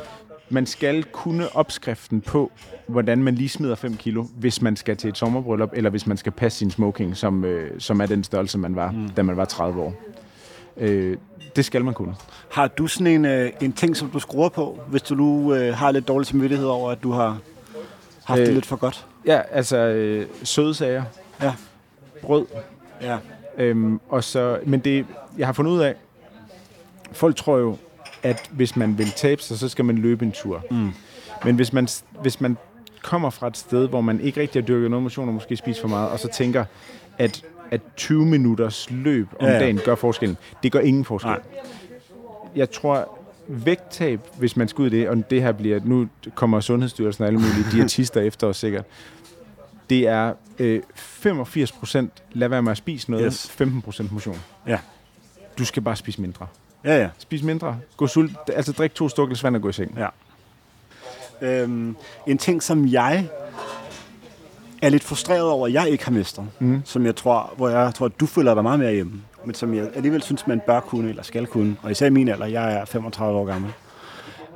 Man skal kunne opskriften på, hvordan man lige smider 5 kilo, hvis man skal til et sommerbryllup, eller hvis man skal passe sin smoking, som, øh, som er den størrelse, man var, mm. da man var 30 år. Øh, det skal man kunne. Har du sådan en, øh, en ting, som du skruer på, hvis du nu øh, har lidt dårlig samvittighed over, at du har haft øh, det lidt for godt? Ja, altså øh, søde sager, Ja. brød, Ja. Øhm, og så, men det, jeg har fundet ud af, folk tror jo, at hvis man vil tabe sig, så skal man løbe en tur. Mm. Men hvis man, hvis man kommer fra et sted, hvor man ikke rigtig har dyrket noget motion og måske spiser for meget, og så tænker, at, at 20 minutters løb om Ja, ja. dagen gør forskellen. Det gør ingen forskel. Nej. Jeg tror, vægttab, hvis man skal ud i det, og det her bliver, nu kommer Sundhedsstyrelsen og alle mulige diætister efter os sikkert, det er øh, 85 procent lad være med at spise noget, Yes. 15 procent motion. Ja. Du skal bare spise mindre. Ja, ja. Spis mindre. Gå sult, altså drik to glas vand og gå i seng. Ja. Øhm, en ting, som jeg er lidt frustreret over, at jeg ikke har mestret, Mm. som jeg tror, hvor jeg tror, at du føler dig meget mere hjemme, men som jeg alligevel synes, man bør kunne eller skal kunne, og især i min alder, jeg er 35 år gammel,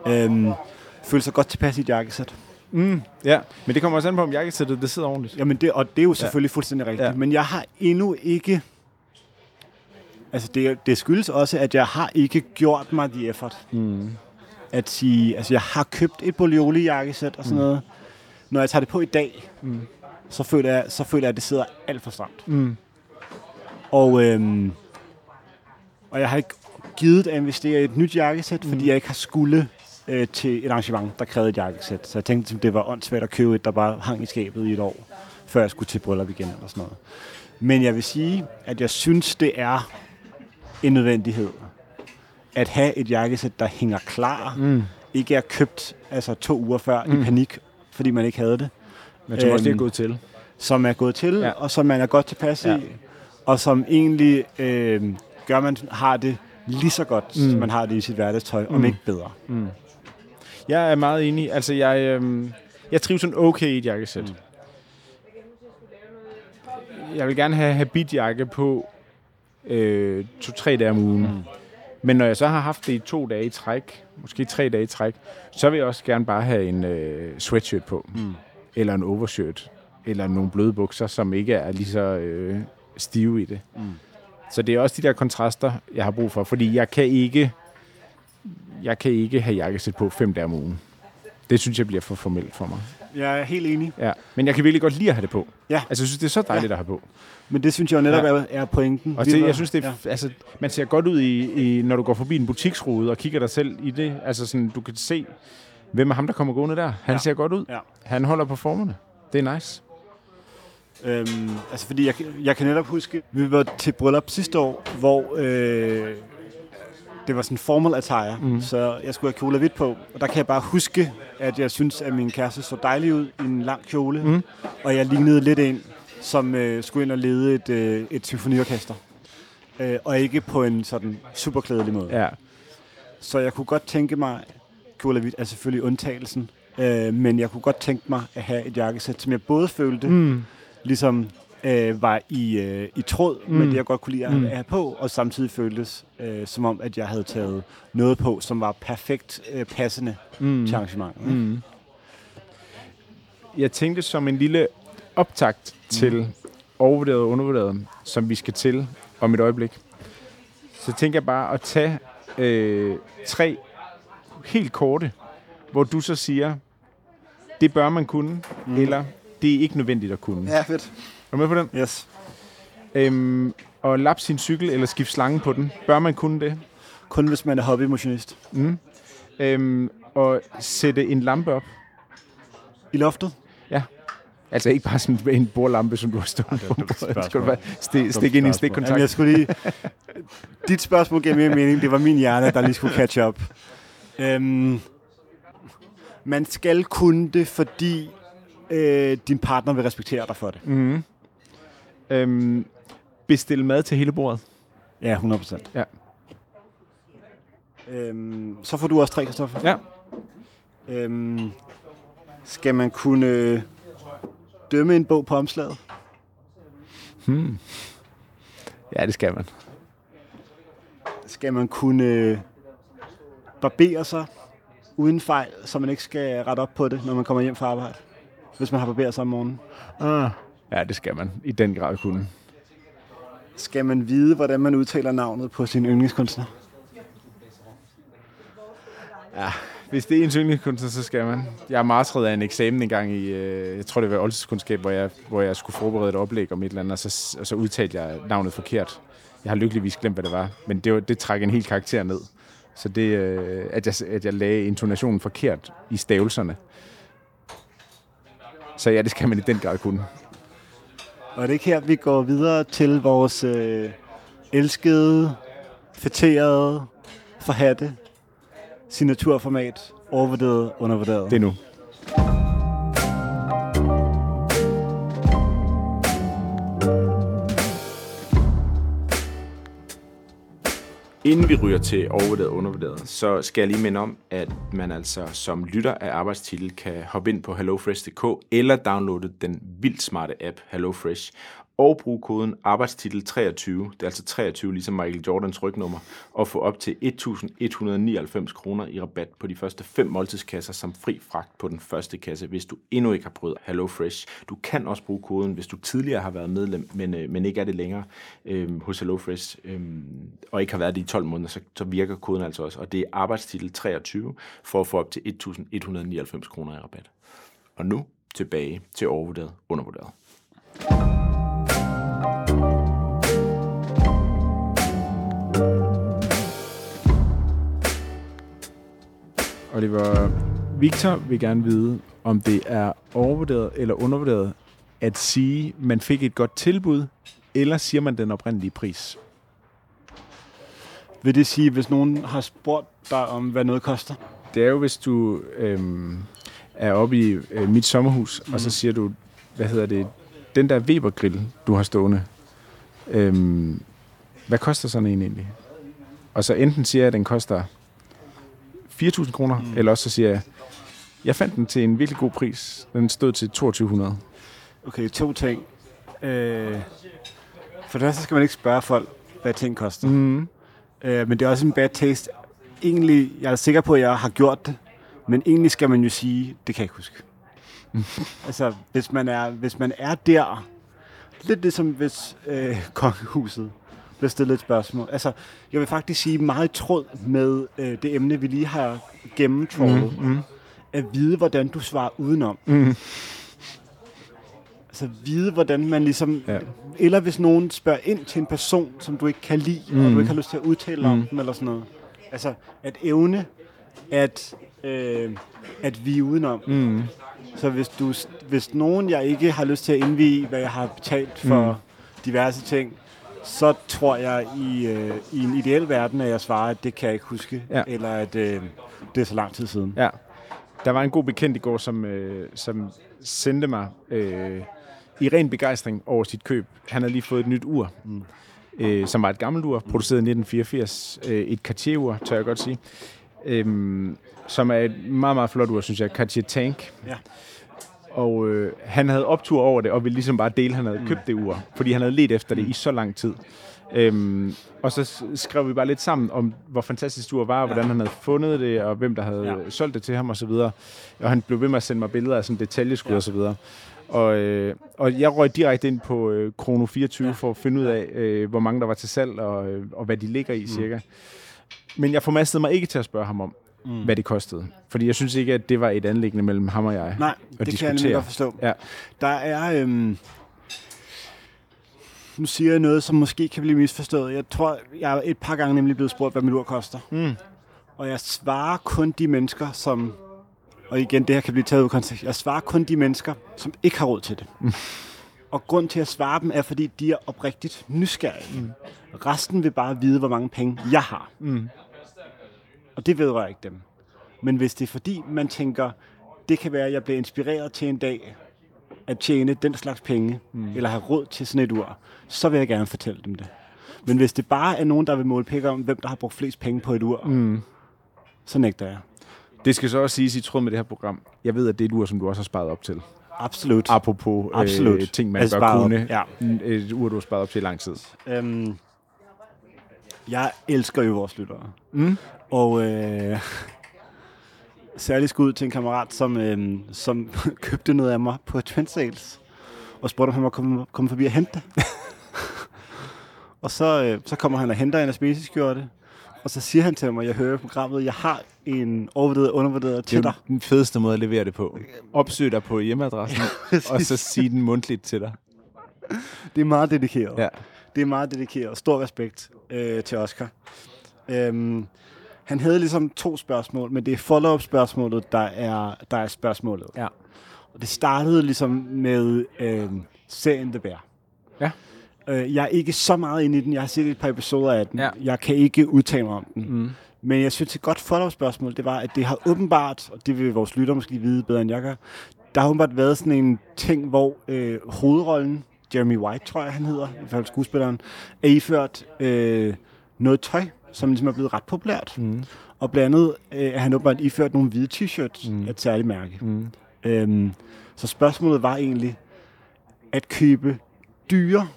øhm, føler sig godt tilpas i et jakkesæt. Mm, ja, men det kommer også an på, om jakkesættet det sidder ordentligt. Jamen det, og det er jo selvfølgelig ja. fuldstændig rigtigt, Ja. men jeg har endnu ikke, altså det, det skyldes også, at jeg har ikke gjort mig the effort. Mm. at sige, altså jeg har købt et Bolioli jakkesæt og sådan mm. noget. Når jeg tager det på i dag, Mm. Så føler jeg, så føler jeg, at det sidder alt for stramt. Mm. Og, øhm, og jeg har ikke givet at investere i et nyt jakkesæt, fordi jeg ikke har skulle øh, til et arrangement, der krævede et jakkesæt. Så jeg tænkte, at det var åndssvagt at købe et, der bare hang i skabet i et år, før jeg skulle til bryllup igen eller sådan noget. Men jeg vil sige, at jeg synes, det er en nødvendighed at have et jakkesæt, der hænger klar, Mm. ikke er købt altså to uger før mm. i panik, fordi man ikke havde det, Men jeg tror også, det er Øhm, gået til. som er gået til, Ja. og som man er godt tilpas Ja. i, og som egentlig øh, gør, at man har det lige så godt, Mm. som man har det i sit hverdagstøj, mm. om ikke bedre. Mm. Jeg er meget enig. Altså, jeg, øhm, jeg trives sådan okay i et jakkesæt. Mm. Jeg vil gerne have habitjakke på øh, to-tre dage om ugen. Mm. Men når jeg så har haft det i to dage i træk, måske tre dage i træk, så vil jeg også gerne bare have en øh, sweatshirt på. Mm. Eller en overshirt. Eller nogle bløde bukser, som ikke er lige så øh, stive i det. Mm. Så det er også de der kontraster, jeg har brug for. Fordi jeg kan ikke, jeg kan ikke have jakkesæt på fem dage om ugen. Det synes jeg bliver for formelt for mig. Jeg er helt enig, Ja. Men jeg kan virkelig godt lide at have det på. Ja. Altså, jeg synes, det er så dejligt Ja. at have på. men det synes jeg jo netop Ja. er, pointen. Og det, jeg synes, det er, ja. altså, man ser godt ud, i, i, når du går forbi en butiksrude og kigger dig selv i det. Altså, sådan, du kan se, hvem er ham, der kommer gående der. Han Ja. ser godt ud. Ja. Han holder på formerne. Det er nice. Øhm, altså fordi jeg, jeg kan netop huske, vi var til bryllup sidste år, hvor øh, det var sådan formal attire, mm. så jeg skulle have kjole hvidt på. Og der kan jeg bare huske, at jeg synes, at min kæreste så dejlig ud i en lang kjole, mm. og jeg lignede lidt en, som øh, skulle ind og lede et, øh, et symfoniorkester. Øh, og ikke på en sådan super klædelig måde. Ja. Så jeg kunne godt tænke mig, hvidt er selvfølgelig undtagelsen, øh, men jeg kunne godt tænke mig at have et jakkesæt, som jeg både følte, Mm. ligesom øh, var i, øh, i tråd mm. med Mm. det, jeg godt kunne lide at Mm. have på, og samtidig føltes øh, som om, at jeg havde taget noget på, som var perfekt øh, passende Mm. mm. til arrangementet. Mm. Mm. Jeg tænkte som en lille optakt til overvurderet og undervurderet, som vi skal til om et øjeblik. Så tænker jeg bare at tage øh, tre helt korte, hvor du så siger, det bør man kunne, mm. eller det er ikke nødvendigt at kunne. Ja, fedt. Er du med på den? Yes. Øhm, og lappe sin cykel eller skifte slangen på den, bør man kunne det? Kun hvis man er hobbymotionist. Mm. Øhm, og sætte en lampe op. I loftet? Altså ikke bare sådan en bordlampe, som du har stået på. Skal du bare sti- stikke ind i en stikkontakt? Jamen, jeg skulle lige... Dit spørgsmål gav mere mening. Det var min hjerne, der lige skulle catch up. Øhm, man skal kunne det, fordi øh, din partner vil respektere dig for det. Mm. Øhm, bestil mad til hele bordet. Ja, 100 procent. Ja. Øhm, så får du også tre, Kristoffer. Ja. Øhm, skal man kunne dømme en bog på omslaget? Hmm. Ja, det skal man. Skal man kunne barbere sig uden fejl, så man ikke skal rette op på det, når man kommer hjem fra arbejde? Hvis man har barberet sig om morgenen. Ah. Ja, det skal man i den grad kunne. Skal man vide, hvordan man udtaler navnet på sin yndlingskunstner? Ja, hvis det er en yndlingskunstner, så skal man. Jeg martret af en eksamen engang i, øh, jeg tror det var oldtidskundskab, hvor jeg, hvor jeg skulle forberede et oplæg om et eller andet, og så, og så udtalte jeg navnet forkert. Jeg har lykkeligvis glemt, hvad det var, men det, det trækker en hel karakter ned. Så det, øh, at, jeg, at jeg lagde intonationen forkert i stavelserne. Så ja, det skal man i den grad kunne. Og det er ikke her, vi går videre til vores øh, elskede, fætterede, forhatte signaturformat, overvurderet, undervurderet. Det er nu. Inden vi ryger til overvurderet og undervurderet, så skal jeg lige minde om, at man altså som lytter af arbejdstitel kan hoppe ind på hellofresh.dk eller downloade den vildt smarte app HelloFresh og brug koden arbejdstitel 23, det er altså 23 ligesom Michael Jordans rygnummer, og få op til 1.199 kroner i rabat på de første fem måltidskasser som fri fragt på den første kasse, hvis du endnu ikke har prøvet HelloFresh. Du kan også bruge koden, hvis du tidligere har været medlem, men, øh, men ikke er det længere øh, hos HelloFresh, øh, og ikke har været det i 12 måneder, så, så virker koden altså også. Og det er arbejdstitel 23 for at få op til 1.199 kroner i rabat. Og nu tilbage til overvurderet, undervurderet. Oliver, Victor vil gerne vide, om det er overvurderet eller undervurderet at sige, man fik et godt tilbud, eller siger man den oprindelige pris? Vil det sige, hvis nogen har spurgt dig om, hvad noget koster? Det er jo, hvis du øhm, er oppe i øh, mit sommerhus, mm. og så mhm. siger du, hvad hedder det, den der Weber-grill, du har stående, øhm, hvad koster sådan en egentlig? Og så enten siger jeg, at den koster 4.000 kroner, mm. eller også så siger jeg, jeg fandt den til en virkelig god pris. Den stod til 2200. Okay, to ting. Øh, for det første skal man ikke spørge folk, hvad ting koster. Mm. Øh, men det er også en bad taste. Egentlig, jeg er sikker på, at jeg har gjort det, men egentlig skal man jo sige, det kan jeg ikke huske. altså, hvis man, er, hvis man er der, lidt ligesom hvis øh, kongehuset bliver stillet et spørgsmål. Altså, jeg vil faktisk sige meget i tråd med øh, det emne, vi lige har gennemtrålet. Mm, mm. At vide, hvordan du svarer udenom. Mm. Altså vide, hvordan man ligesom... Ja. Eller hvis nogen spørger ind til en person, som du ikke kan lide, mm. og du ikke har lyst til at udtale mm. om dem, eller sådan noget. Altså, at evne at, øh, at vi udenom. Mm. Så hvis, du, hvis nogen, jeg ikke har lyst til at indvige, hvad jeg har betalt for mm. diverse ting, så tror jeg i, øh, i en ideel verden, at jeg svarer, at det kan jeg ikke huske, ja. eller at øh, det er så lang tid siden. Ja. Der var en god bekendt i går, som, øh, som sendte mig øh, i ren begejstring over sit køb. Han havde lige fået et nyt ur, mm. øh, som var et gammelt ur, produceret i 1984. Øh, et Cartier-ur, tør jeg godt sige. Øh, som er et meget, meget flot ur, synes jeg. Cartier Tank. Ja. Og øh, han havde optur over det, og ville ligesom bare dele, at han havde købt det ur. Fordi han havde let efter det i så lang tid. Øhm, og så skrev vi bare lidt sammen om, hvor fantastisk ur var, og hvordan han havde fundet det, og hvem der havde ja. solgt det til ham, og så videre. Og han blev ved med at sende mig billeder af sådan detaljeskud ja. og så videre. Og, øh, og jeg røg direkte ind på øh, Krono 24 ja. for at finde ud af, øh, hvor mange der var til salg, og, øh, og hvad de ligger i mm. cirka. Men jeg formastede mig ikke til at spørge ham om, mm. hvad det kostede. Fordi jeg synes ikke, at det var et anlæggende mellem ham og jeg. Nej, det diskutere. kan jeg godt forstå. Ja. Der er... Øhm, nu siger jeg noget, som måske kan blive misforstået. Jeg tror, jeg er et par gange nemlig blevet spurgt, hvad mit ur koster. Mm. Og jeg svarer kun de mennesker, som... Og igen, det her kan blive taget ud af kontekst. Jeg svarer kun de mennesker, som ikke har råd til det. Mm. Og grund til at svare dem er, fordi de er oprigtigt nysgerrige. Mm. Resten vil bare vide, hvor mange penge jeg har. Mm. Og det vedrører ikke dem. Men hvis det er fordi, man tænker, det kan være, at jeg bliver inspireret til en dag at tjene den slags penge, mm. eller have råd til sådan et ur, så vil jeg gerne fortælle dem det. Men hvis det bare er nogen, der vil måle pækker om, hvem der har brugt flest penge på et ur, mm. så nægter jeg. Det skal så også siges i tråd med det her program. Jeg ved, at det er et ur, som du også har sparet op til. Absolut. Apropos Absolut. Øh, ting, man Altså bør op, kunne. ja. Et ur, du har sparet op til i lang tid. Øhm, jeg elsker jo vores lyttere. Mm. Og øh, særligt skud til en kammerat, som, øh, som købte noget af mig på Trend Sales. Og spurgte, om han må komme, komme forbi og hente det. og så, øh, så kommer han og henter en asbestiskjorte. Og så siger han til mig, jeg hører programmet, jeg har en overvurderet og undervurderet til dig. den fedeste måde at levere det på. Opsøg dig på hjemmeadressen, og så sige den mundtligt til dig. Det er meget dedikeret. Ja. Det er meget dedikeret. Stor respekt øh, til Oscar. Øhm, han havde ligesom to spørgsmål, men det er follow-up spørgsmålet, der er, der er spørgsmålet. Ja. Og det startede ligesom med øh, serien The Bear. Ja. Øh, jeg er ikke så meget inde i den. Jeg har set et par episoder af den. Ja. Jeg kan ikke udtale mig om den. Mm. Men jeg synes, et godt follow-up spørgsmål, det var, at det har åbenbart, og det vil vores lytter måske vide bedre end jeg gør, der har åbenbart været sådan en ting, hvor øh, hovedrollen, Jeremy White, tror jeg han hedder, i hvert fald skuespilleren, er iført øh, noget tøj, som ligesom er blevet ret populært. Mm. Og blandt andet øh, er han åbenbart iført nogle hvide t-shirts mm. af et særligt mærke. Mm. Øhm, så spørgsmålet var egentlig at købe dyre,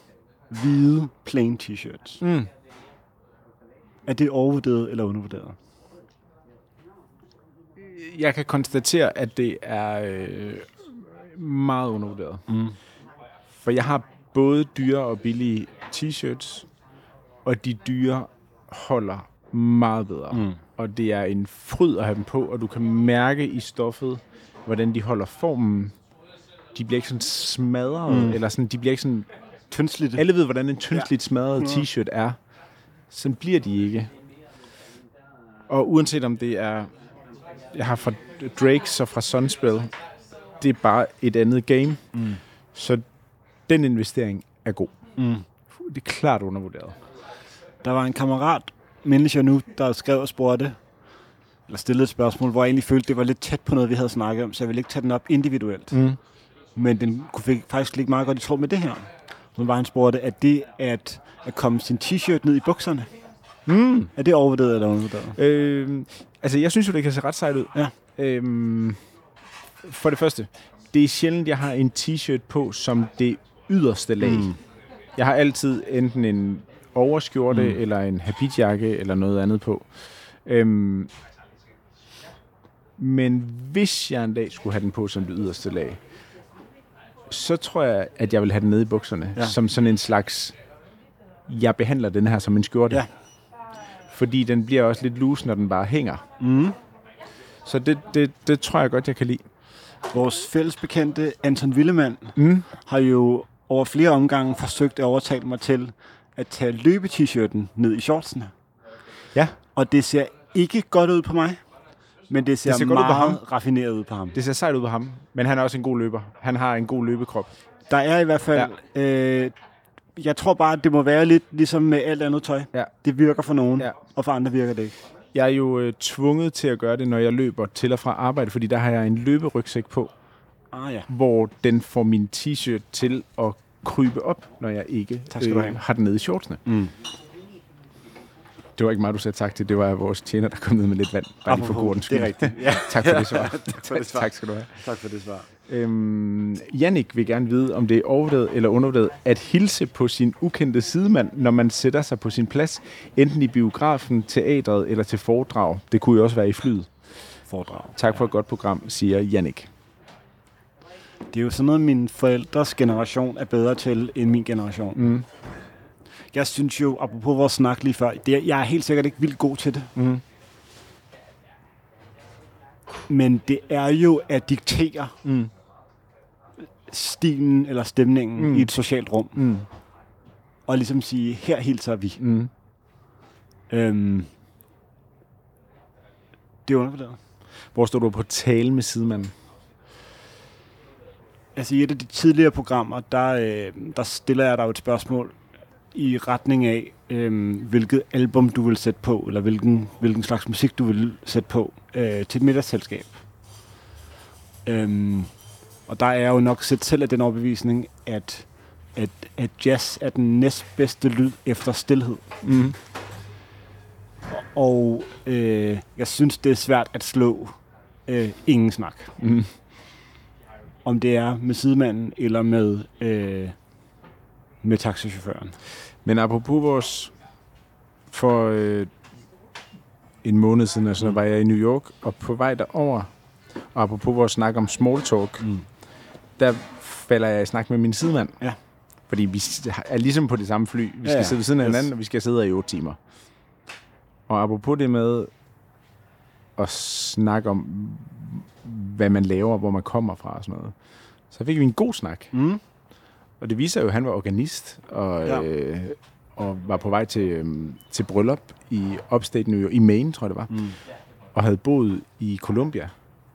hvide, plain t-shirts. Mm. Er det overvurderet eller undervurderet? Jeg kan konstatere, at det er øh, meget undervurderet. Mm. For jeg har både dyre og billige t-shirts, og de dyre holder meget bedre. Mm. Og det er en fryd at have dem på, og du kan mærke i stoffet, hvordan de holder formen. De bliver ikke sådan smadret, Mm. mm. eller sådan, de bliver ikke sådan... Tyndslidte. Alle ved, hvordan en tyndsligt smadret Ja. t-shirt er. Sådan bliver de ikke. Og uanset om det er... Jeg har fra Drake og fra Sunspell, det er bare et andet game. Mm. Så den investering er god. Mm. Det er klart undervurderet. Der var en kammerat, mindes jeg nu, der skrev og spurgte, eller stillede et spørgsmål, hvor jeg egentlig følte, det var lidt tæt på noget, vi havde snakket om, så jeg ville ikke tage den op individuelt. Mm. Men den kunne fik faktisk ligge meget godt i tråd med det her. Så var han spurgte, at det at, at komme sin t-shirt ned i bukserne, Mm. er det overvurderet eller undervurderet? Øh, altså, jeg synes jo, det kan se ret sejt ud. Ja. Øhm, for det første, det er sjældent, jeg har en t-shirt på som det yderste lag. Mm. Jeg har altid enten en overskjorte, Mm. eller en habitjakke, eller noget andet på. Øhm, men hvis jeg en dag skulle have den på som det yderste lag, så tror jeg, at jeg vil have den nede i bukserne. Ja. Som sådan en slags... Jeg behandler den her som en skjorte. Ja. Fordi den bliver også lidt loose, når den bare hænger. Mm. Så det, det, det tror jeg godt, jeg kan lide. Vores fælles bekendte Anton Willemann Mm. har jo over flere omgange forsøgt at overtale mig til at tage løbe-t-shirten ned i shortsene. Ja. Og det ser ikke godt ud på mig, men det ser, Det ser godt ud meget på ham. raffineret ud på ham. Det ser sejt ud på ham, men han er også en god løber. Han har en god løbekrop. Der er i hvert fald... Ja. Øh, jeg tror bare, at det må være lidt ligesom med alt andet tøj. Ja. Det virker for nogen. Ja. og for andre virker det ikke. Jeg er jo øh, tvunget til at gøre det, når jeg løber til og fra arbejde, fordi der har jeg en løberygsæk på, Ah ja. hvor den får min t-shirt til at krybe op, når jeg ikke Tak skal du have. har den nede i shortsene. Mm. Det var ikke mig, du sagde tak til. Det var vores tjener, der kom ned med lidt vand. Bare lige for god ordens Det er skyld. rigtigt. Ja. Tak for det svar. tak for det svar. tak skal du have. Tak for det svar. Øhm, Jannik vil gerne vide, om det er overvurderet eller undervurderet at hilse på sin ukendte sidemand, når man sætter sig på sin plads, enten i biografen, teatret eller til foredrag. Det kunne jo også være i flyet. Foredrag. Tak for et godt program, siger Jannik. Det er jo sådan noget, min forældres generation er bedre til end min generation. Mm. Jeg synes jo, apropos vores snak lige før, det er, jeg er helt sikkert ikke vildt god til det. Mm. Men det er jo at diktere Mm. stilen eller stemningen mm. I et socialt rum. Mm. Og ligesom sige, her hilser vi. Mm. Øhm, det er undervurderet. Hvor står du på tale med sidemanden? Altså i et af de tidligere programmer, der, øh, der stiller jeg dig et spørgsmål i retning af, øh, hvilket album du vil sætte på, eller hvilken, hvilken slags musik du vil sætte på øh, til et middagsselskab. Øhm, og der er jeg jo nok set selv af den overbevisning, at, at, at jazz er den næstbedste lyd efter stillhed. Mm. Og øh, jeg synes, det er svært at slå øh, ingen snak. Mm. Om det er med sidemanden eller med, øh, med taxichaufføren. Men apropos vores... For øh, en måned siden altså, Mm. var jeg i New York, og på vej derover, og apropos vores snak om small talk, Mm. der falder jeg i snak med min sidemand. Ja. Fordi vi er ligesom på det samme fly. Vi skal Ja, ja. sidde ved siden af Yes. hinanden, og vi skal sidde her i otte timer. Og apropos det med at snakke om, hvad man laver, hvor man kommer fra og sådan noget, så fik vi en god snak. Mm. Og det viser jo, at han var organist, og, Ja. øh, og var på vej til, øhm, til bryllup i upstate New York, i Maine, tror jeg det var, Mm. og havde boet i Columbia,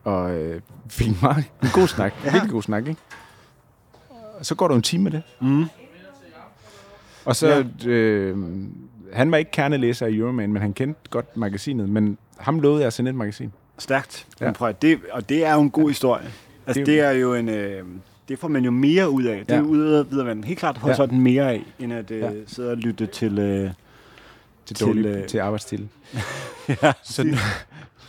og øh, fik en meget en god snak, ja. virkelig god snak, ikke? Og så går der en time med det. Mm. Og så, ja. øh, han var ikke kernelæser i Euroman, men han kendte godt magasinet, men ham lovede jeg at sende et magasin. Stærkt. Ja. Ja. Prøv, det, og det er jo en god historie. Altså, Det- det, det er jo en... Øh, det får man jo mere ud af. Det Ja. ja. udvider man helt klart Ja. ja. sådan mere af, end at øh, Ja. ja. sidde og lytte til... Øh, Til, Til, dårlig, øh, til arbejdstitel. ja, Så,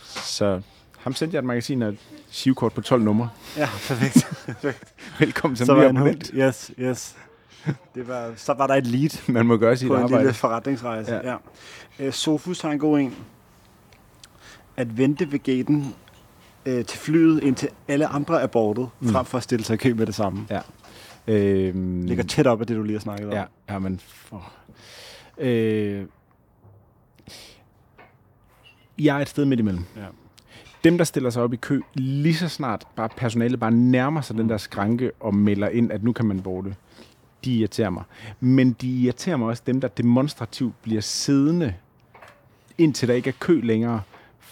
så ham sendte jeg et magasin et sivkort på 12 numre. ja, perfekt. Velkommen som ny abonnent. Yes, yes. Det var, så var der et lead Man må gøre sit på en arbejde. lille forretningsrejse. Ja. Ja. Ja. Øh, Sofus har en god en. At vente ved gaten øh, til flyet, indtil alle andre er bordet, Mm. frem for at stille sig i kø med det samme. Øhm, Ligger tæt op af det, du lige har snakket om. Ja, ja men... For, øh, jeg er et sted midt imellem. Ja. Dem, der stiller sig op i kø, lige så snart bare personale bare nærmer sig den der skranke og melder ind, at nu kan man borte, de irriterer mig. Men de irriterer mig også dem, der demonstrativt bliver siddende, indtil der ikke er kø længere,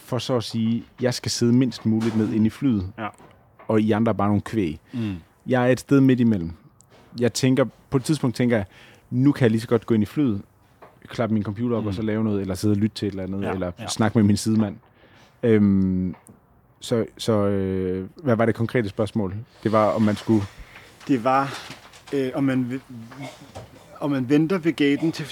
for så at sige, jeg skal sidde mindst muligt ned ind i flyet, Ja. og I andre er bare nogle kvæg. Mm. Jeg er et sted midt imellem. Jeg tænker, på et tidspunkt tænker jeg, nu kan jeg lige så godt gå ind i flyet, klappe min computer op mm. Og så lave noget, eller sidde og lytte til et eller andet, ja, eller ja. snakke med min sidemand. Øhm, så så øh, hvad var det konkrete spørgsmål? Det var, om man skulle... Det var, øh, om, man, om man venter ved gaten til,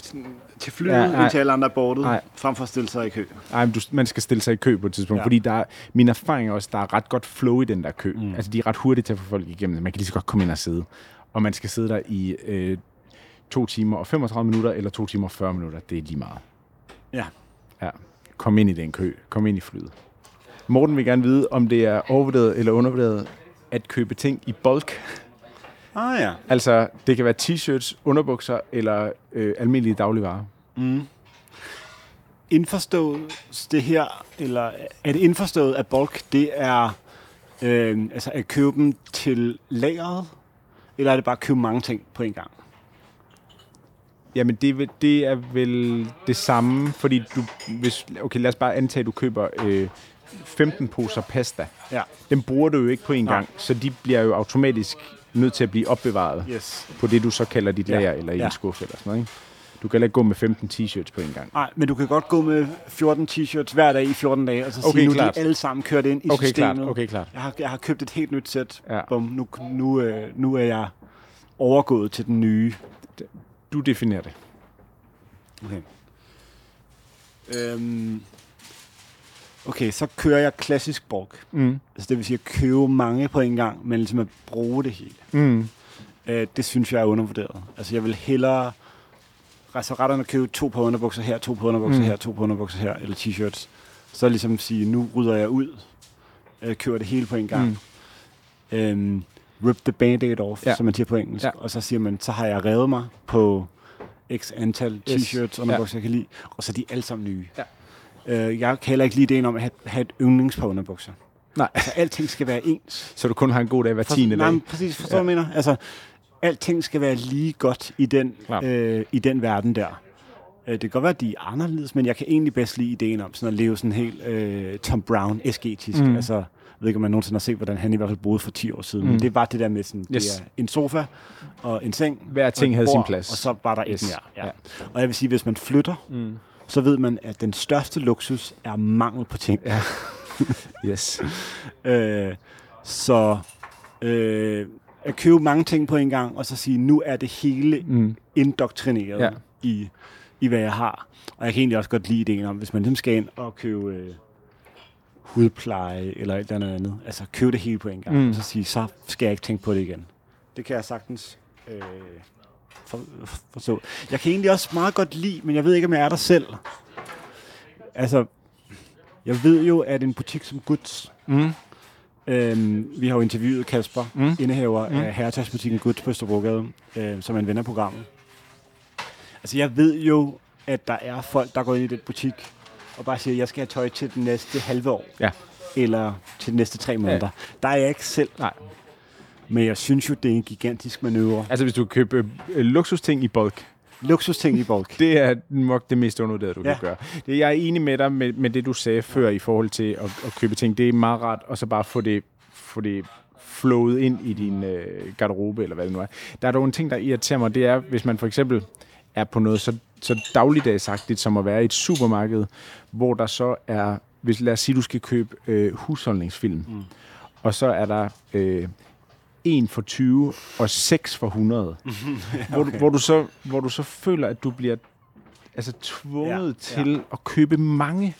til flyet, Ja, nej. indtil alle andre er bordet, Nej. frem for at stille sig i kø. Ej, men du, man skal stille sig i kø på et tidspunkt, ja. Fordi der er, min erfaring er også, der er ret godt flow i den der kø. Mm. Mm. Altså, de er ret hurtige til at få folk igennem. Man kan lige så godt komme ind og sidde. Og man skal sidde der i øh, to timer og 35 minutter, eller to timer og 40 minutter. Det er lige meget. Ja. Ja. Kom ind i den kø. Kom ind i flyet. Morten vil gerne vide, om det er overvurderet eller undervurderet at købe ting i bulk. Ah ja. Altså, det kan være t-shirts, underbukser eller øh, almindelige dagligvarer. Mm. Indforstået det her, eller er det indforstået, at bulk, det er øh, altså at købe dem til lageret, eller er det bare at købe mange ting på en gang? Jamen, det, er vel- det er vel det samme, fordi du, hvis, okay, lad os bare antage, at du køber øh, 15 poser pasta. Ja. Dem bruger du jo ikke på en gang, så de bliver jo automatisk nødt til at blive opbevaret Yes. på det, du så kalder dit Ja. lager eller i Ja. en skuffe eller sådan noget. Ikke? Du kan ikke gå med 15 t-shirts på en gang. Nej, men du kan godt gå med 14 t-shirts hver dag i 14 dage, og så Okay, sige, nu klart. de alle sammen kørt ind i Okay, systemet. klart. Okay, klart. Jeg, har, jeg har købt et helt nyt sæt. Ja. Bum, nu, nu, øh, nu er jeg overgået til den nye. Du definerer det. Okay. Øhm, okay, så kører jeg klassisk bulk. Mm. Altså det vil sige at købe mange på en gang, men ligesom at bruge det hele. Mm. Øh, det synes jeg er undervurderet. Altså jeg vil hellere altså ret end at købe to på underbukser her, to på underbukser Mm. her, to på underbukser her, eller t-shirts. Så ligesom sige, nu rydder jeg ud, øh, køber det hele på en gang. Mm. Øhm, rip the band-aid off, Ja. ja. som man siger på engelsk. Ja. Ja. Og så siger man, så har jeg revet mig på x antal Yes. t-shirts, underbukser, jeg kan lide, og så er de alle sammen nye. Ja. Øh, jeg kan heller ikke lide ideen om at have, have et yndlingspar underbukser. Nej. Altså alting skal være ens. Så du kun har en god dag hver tiende nej, dag. men Præcis, forstår Ja. du, mener? Altså, alting skal være lige godt i den, Klart. øh, i den verden der. Øh, Det kan godt være, at de er anderledes, men jeg kan egentlig bedst lide ideen om sådan at leve sådan helt øh, Tom Brown esketisk. Mm. Altså, jeg ved ikke, om man nogensinde har set, hvordan han i hvert fald boede for 10 år siden. Mm. Men det var det der med sådan, Yes. det er en sofa og en seng. Hver ting havde sin bord, plads. Og så var der Yes. et mere. Ja. Ja. Og jeg vil sige, hvis man flytter, Mm. Så ved man, at den største luksus er mangel på ting. Ja. Yes. Øh, så øh, at købe mange ting på en gang, og så sige, nu er det hele Mm. indoktrineret Ja. i, i, hvad jeg har. Og jeg kan egentlig også godt lide ideen om, hvis man ligesom skal ind og købe øh, hudpleje eller et eller andet. Altså købe det hele på en gang, mm. og så sige, så skal jeg ikke tænke på det igen. Det kan jeg sagtens øh, for, forstå. Jeg kan egentlig også meget godt lide, men jeg ved ikke, om jeg er der selv. Altså, jeg ved jo, at en butik som Guds, Mm. Øhm, vi har jo interviewet Kasper, Mm. indehaver mm. af Herretagsbutikken Guds på Østerbrogade, øh, som er en ven af programmet. Altså, jeg ved jo, at der er folk, der går ind i den butik og bare siger, jeg skal have tøj til den næste halve år. Ja. Eller til de næste tre måneder. Ja. Der er jeg ikke selv. Nej. Men jeg synes jo, det er en gigantisk manøvre. Altså, hvis du køber øh, luksusting i bulk, Luksusting i bulk. det er nok det mest undervurderede, du ja. Kan gøre. Det, jeg er enig med dig med, med det, du sagde før i forhold til at, at købe ting. Det er meget rart, og så bare få det, få det flowet ind i din øh, garderobe, eller hvad det nu er. Der er dog en ting, der irriterer mig, det er, hvis man for eksempel er på noget så, så dagligdagsagtigt, som at være i et supermarked, hvor der så er, hvis, lad os sige, du skal købe øh, husholdningsfilm, mm. og så er der øh, 1 for 20 og 6 for 100, hvor, du, hvor, du så, hvor du så føler, at du bliver altså, tvunget ja, Ja, til ja. at købe mange,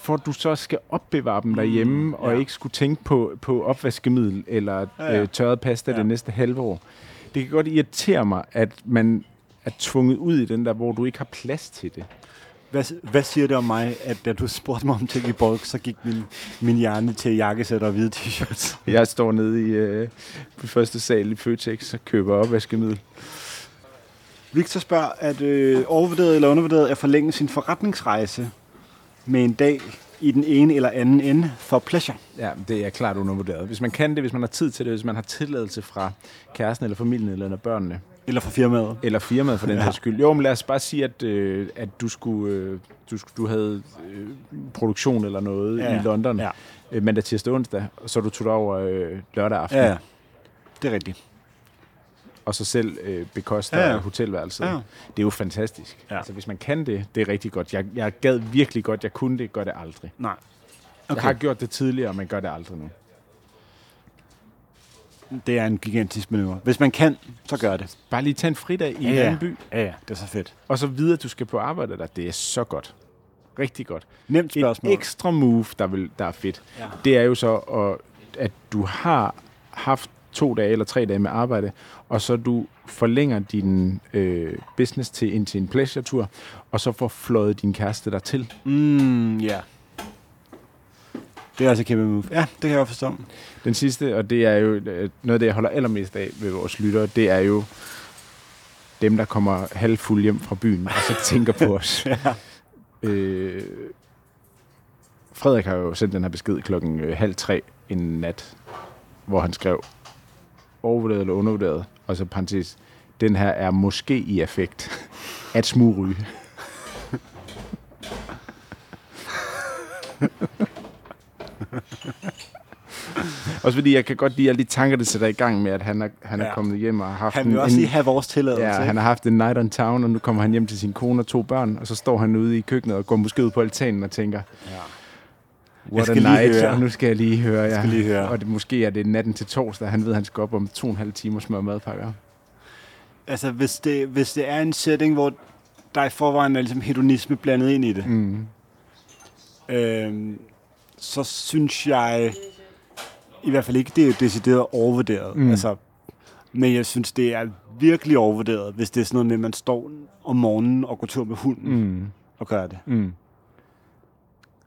for du så skal opbevare dem derhjemme, og ja. ikke skulle tænke på, på opvaskemiddel eller Ja, ja. øh, tørret pasta ja. Ja. det næste halve år. Det kan godt irritere mig, at man er tvunget ud i den der, hvor du ikke har plads til det. Hvad, hvad siger det om mig, at da du spurgte mig om ting i bulk, så gik min, min hjerne til jakkesætter og hvide t-shirts? Jeg står nede i øh, på første sal i Føtex og køber opvaskemiddel. Victor spørger, at øh, overvurderet eller undervurderet er forlænge sin forretningsrejse med en dag i den ene eller anden ende for pleasure. Ja, det er klart undervurderet. Hvis man kan det, hvis man har tid til det, hvis man har tilladelse fra kæresten eller familien eller børnene, Eller for firmaet. eller firmaet for den Ja. her skyld. Jo, men lad os bare sige, at, øh, at du, skulle, øh, du, du havde øh, produktion eller noget Ja, i London Ja. øh, mandag, tirsdag, onsdag, og så du tog over øh, lørdag aften, ja. Det er rigtigt. og så selv øh, bekoster ja. hotelværelset. Ja. Det er jo fantastisk. Ja. Altså, hvis man kan det, det er rigtig godt. Jeg, jeg gad virkelig godt, jeg kunne det, gør det aldrig. Nej. Okay. Jeg har gjort det tidligere, men gør det aldrig nu. Det er en gigantisk manøvre. Hvis man kan, så gør det. Bare lige tage en fridag i Ja, en anden by, Ja, ja. Det er så fedt. og så videre, at du skal på arbejde der. Det er så godt. Rigtig godt. Nemt Et spørgsmål. ekstra move, der, vil, der er fedt, Ja. det er jo så, at, at du har haft to dage eller tre dage med arbejde, og så du forlænger din øh, business til ind til en pleasure-tur, og så får fløjet din kæreste der til. Mm, ja. Det er altså kæmpe move. Ja, det kan jeg godt forstå. Den sidste, og det er jo øh, noget af det, jeg holder allermest af ved vores lyttere, det er jo dem, der kommer halvfuld hjem fra byen, og så tænker på os. Ja. øh, Frederik har jo sendt den her besked klokken øh, halv tre en nat, hvor han skrev overvurderet eller undervurderet, og så parentes, den her er måske i effekt at smugryge. Også fordi jeg kan godt lide alle de tanker, der sætter i gang med, at han er, han er Ja. kommet hjem og har haft Han vil en, også lige have vores tilladelse. Ja, ikke? han har haft en night on town, og nu kommer han hjem til sin kone og to børn, og så står han ude i køkkenet og går måske ud på altanen og tænker, Ja. what a skal lige night, høre. og nu skal jeg lige høre. Ja. skal lige høre. Og det, måske er det natten til torsdag, han ved, han skal op om to og en halv time og smøre madpakker. Altså, hvis det, hvis det er en setting, hvor der i forvejen er ligesom hedonisme blandet ind i det, Mm. øhm, så synes jeg i hvert fald ikke, det er decideret overvurderet. Mm. Altså, men jeg synes, det er virkelig overvurderet, hvis det er sådan noget med, at man står om morgenen og går tur med hunden mm. Og gør det. Mm.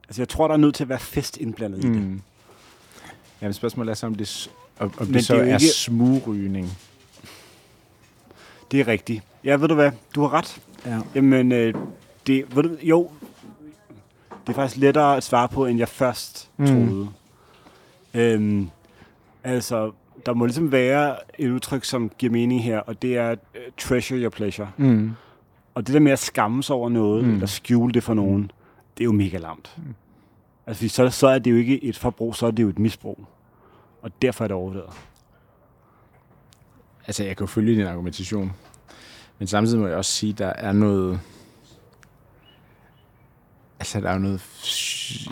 Altså, jeg tror, der er nødt til at være fest indblandet mm. i det. Mm. Jamen, spørgsmålet er så, om det, om, om Men det så det er er ikke- smugrygning. Det er rigtigt. Ja, ved du hvad? Du har ret. Ja. Jamen, øh, det, ved du, jo, det er faktisk lettere at svare på, end jeg først Mm. mm. troede. Øhm, altså, der må ligesom være et udtryk, som giver mening her, og det er uh, treasure your pleasure. Mm. Og det der med at skamme sig over noget, Mm. eller skjule det for nogen, det er jo mega lamt. Mm. Altså, så, så er det jo ikke et forbrug, så er det jo et misbrug. Og derfor er det overvurderet. Altså, jeg kan jo følge din argumentation. Men samtidig må jeg også sige, at der er noget... Altså, der er jo noget...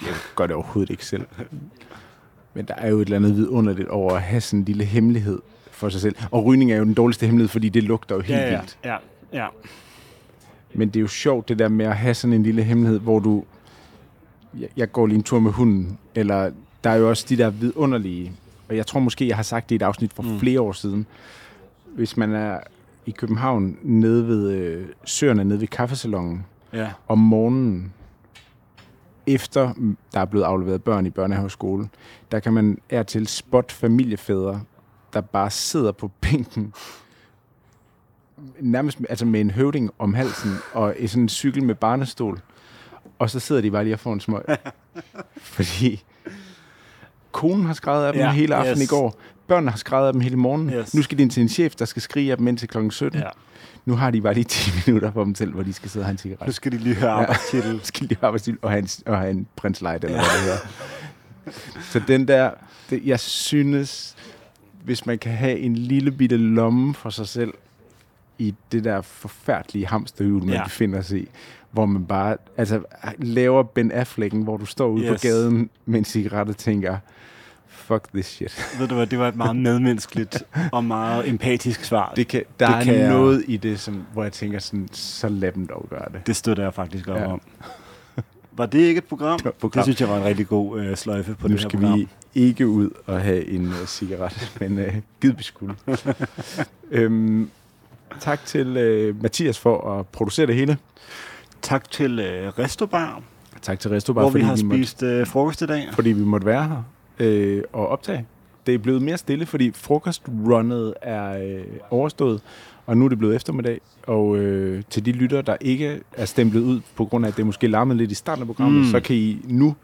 Jeg gør det overhovedet ikke selv. Men der er jo et eller andet vidunderligt over at have sådan en lille hemmelighed for sig selv. Og rygning er jo den dårligste hemmelighed, fordi det lugter jo helt vildt. ja, ja. Men det er jo sjovt, det der med at have sådan en lille hemmelighed, hvor du jeg, jeg går lige en tur med hunden, eller der er jo også de der vidunderlige, og jeg tror måske, jeg har sagt det i et afsnit for mm. flere år siden. Hvis man er i København, nede ved øh, søerne, nede ved kaffesalongen, Ja. om morgenen, efter der er blevet afleveret børn i børnehave skole, der kan man er til spot familiefædre, der bare sidder på bænken, nærmest altså med en høvding om halsen, og i sådan en cykel med barnestol, og så sidder de bare lige og får en smøg. Fordi konen har skrevet af dem Ja, hele aftenen yes. i går, børnene har skrevet af dem hele morgen. Yes. Nu skal de ind til en chef, der skal skrige af dem indtil klokken 17. ja. Nu har de bare lige 10 minutter for dem selv, hvor de skal sidde og have en cigaret Nu skal de lige høre arbejdstitel. skal de arbejdsstil og have en, og have en prins light, eller ja. hvad det hedder. Så den der, det, jeg synes, hvis man kan have en lille bitte lomme for sig selv i det der forfærdelige hamsterhjul, man Ja. ja. befinder sig i, hvor man bare altså, laver Ben Afflecken, hvor du står ude. Yes. på gaden med en cigaret og tænker, fuck this shit. Ved du hvad, det var et meget medmenneskeligt og meget empatisk svar. Det kan, der Det er kan jeg- noget i det, som, hvor jeg tænker sådan, så lad dem dog gøre det. Det støtter jeg faktisk op Ja. om. Var det ikke et program? Det var et program. Det synes jeg var en rigtig god øh, sløjfe på nu det her skal program. vi ikke ud og have en uh, cigaret, men gid vi skulle. øhm, tak til uh, Mathias for at producere det hele. Tak til øh, Restobar, Tak til Resto, hvor vi har spist øh, frokost i dag. fordi vi måtte være her øh, og optage. Det er blevet mere stille, fordi frokostrunnet er øh, overstået, og nu er det blevet eftermiddag. Og øh, til de lytter, der ikke er stemplet ud på grund af, at det måske larmede lidt i starten af programmet, Mm. så kan I nu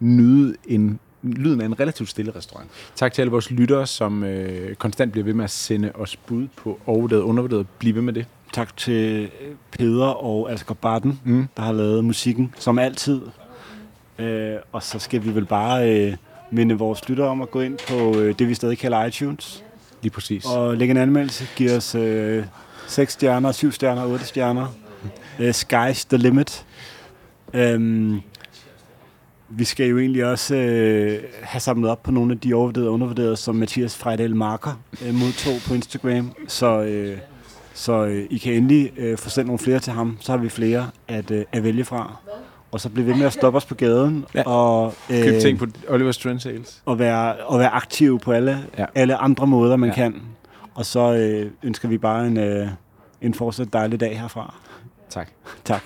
nyde en lyden af en relativt stille restaurant. Tak til alle vores lyttere, som øh, konstant bliver ved med at sende os bud på overvurderet og undervurderet. Bliv ved med det. Tak til Peder og Asger Barton, Mm. der har lavet musikken, som altid. Øh, og så skal vi vel bare øh, minde vores lyttere om at gå ind på øh, det, vi stadig kalder iTunes, Lige præcis. og lægge en anmeldelse. Giv os øh, 6 stjerner, 7 stjerner, 8 stjerner. Øh, sky's the limit. Øhm, vi skal jo egentlig også øh, have samlet op på nogle af de overvurderede og undervurderede, som Mathias Frejdal Marker øh, modtog på Instagram. Så, øh, så øh, I kan endelig øh, få sendt nogle flere til ham. Så har vi flere at, øh, at vælge fra. Og så blive ved med at stoppe os på gaden Ja. og, øh, Køb ting på Oliver's Trend Sales. og, være, og være aktiv på alle, ja. Alle andre måder, man. Ja. kan. Og så øh, ønsker vi bare en, øh, en fortsat dejlig dag herfra. Tak. Tak.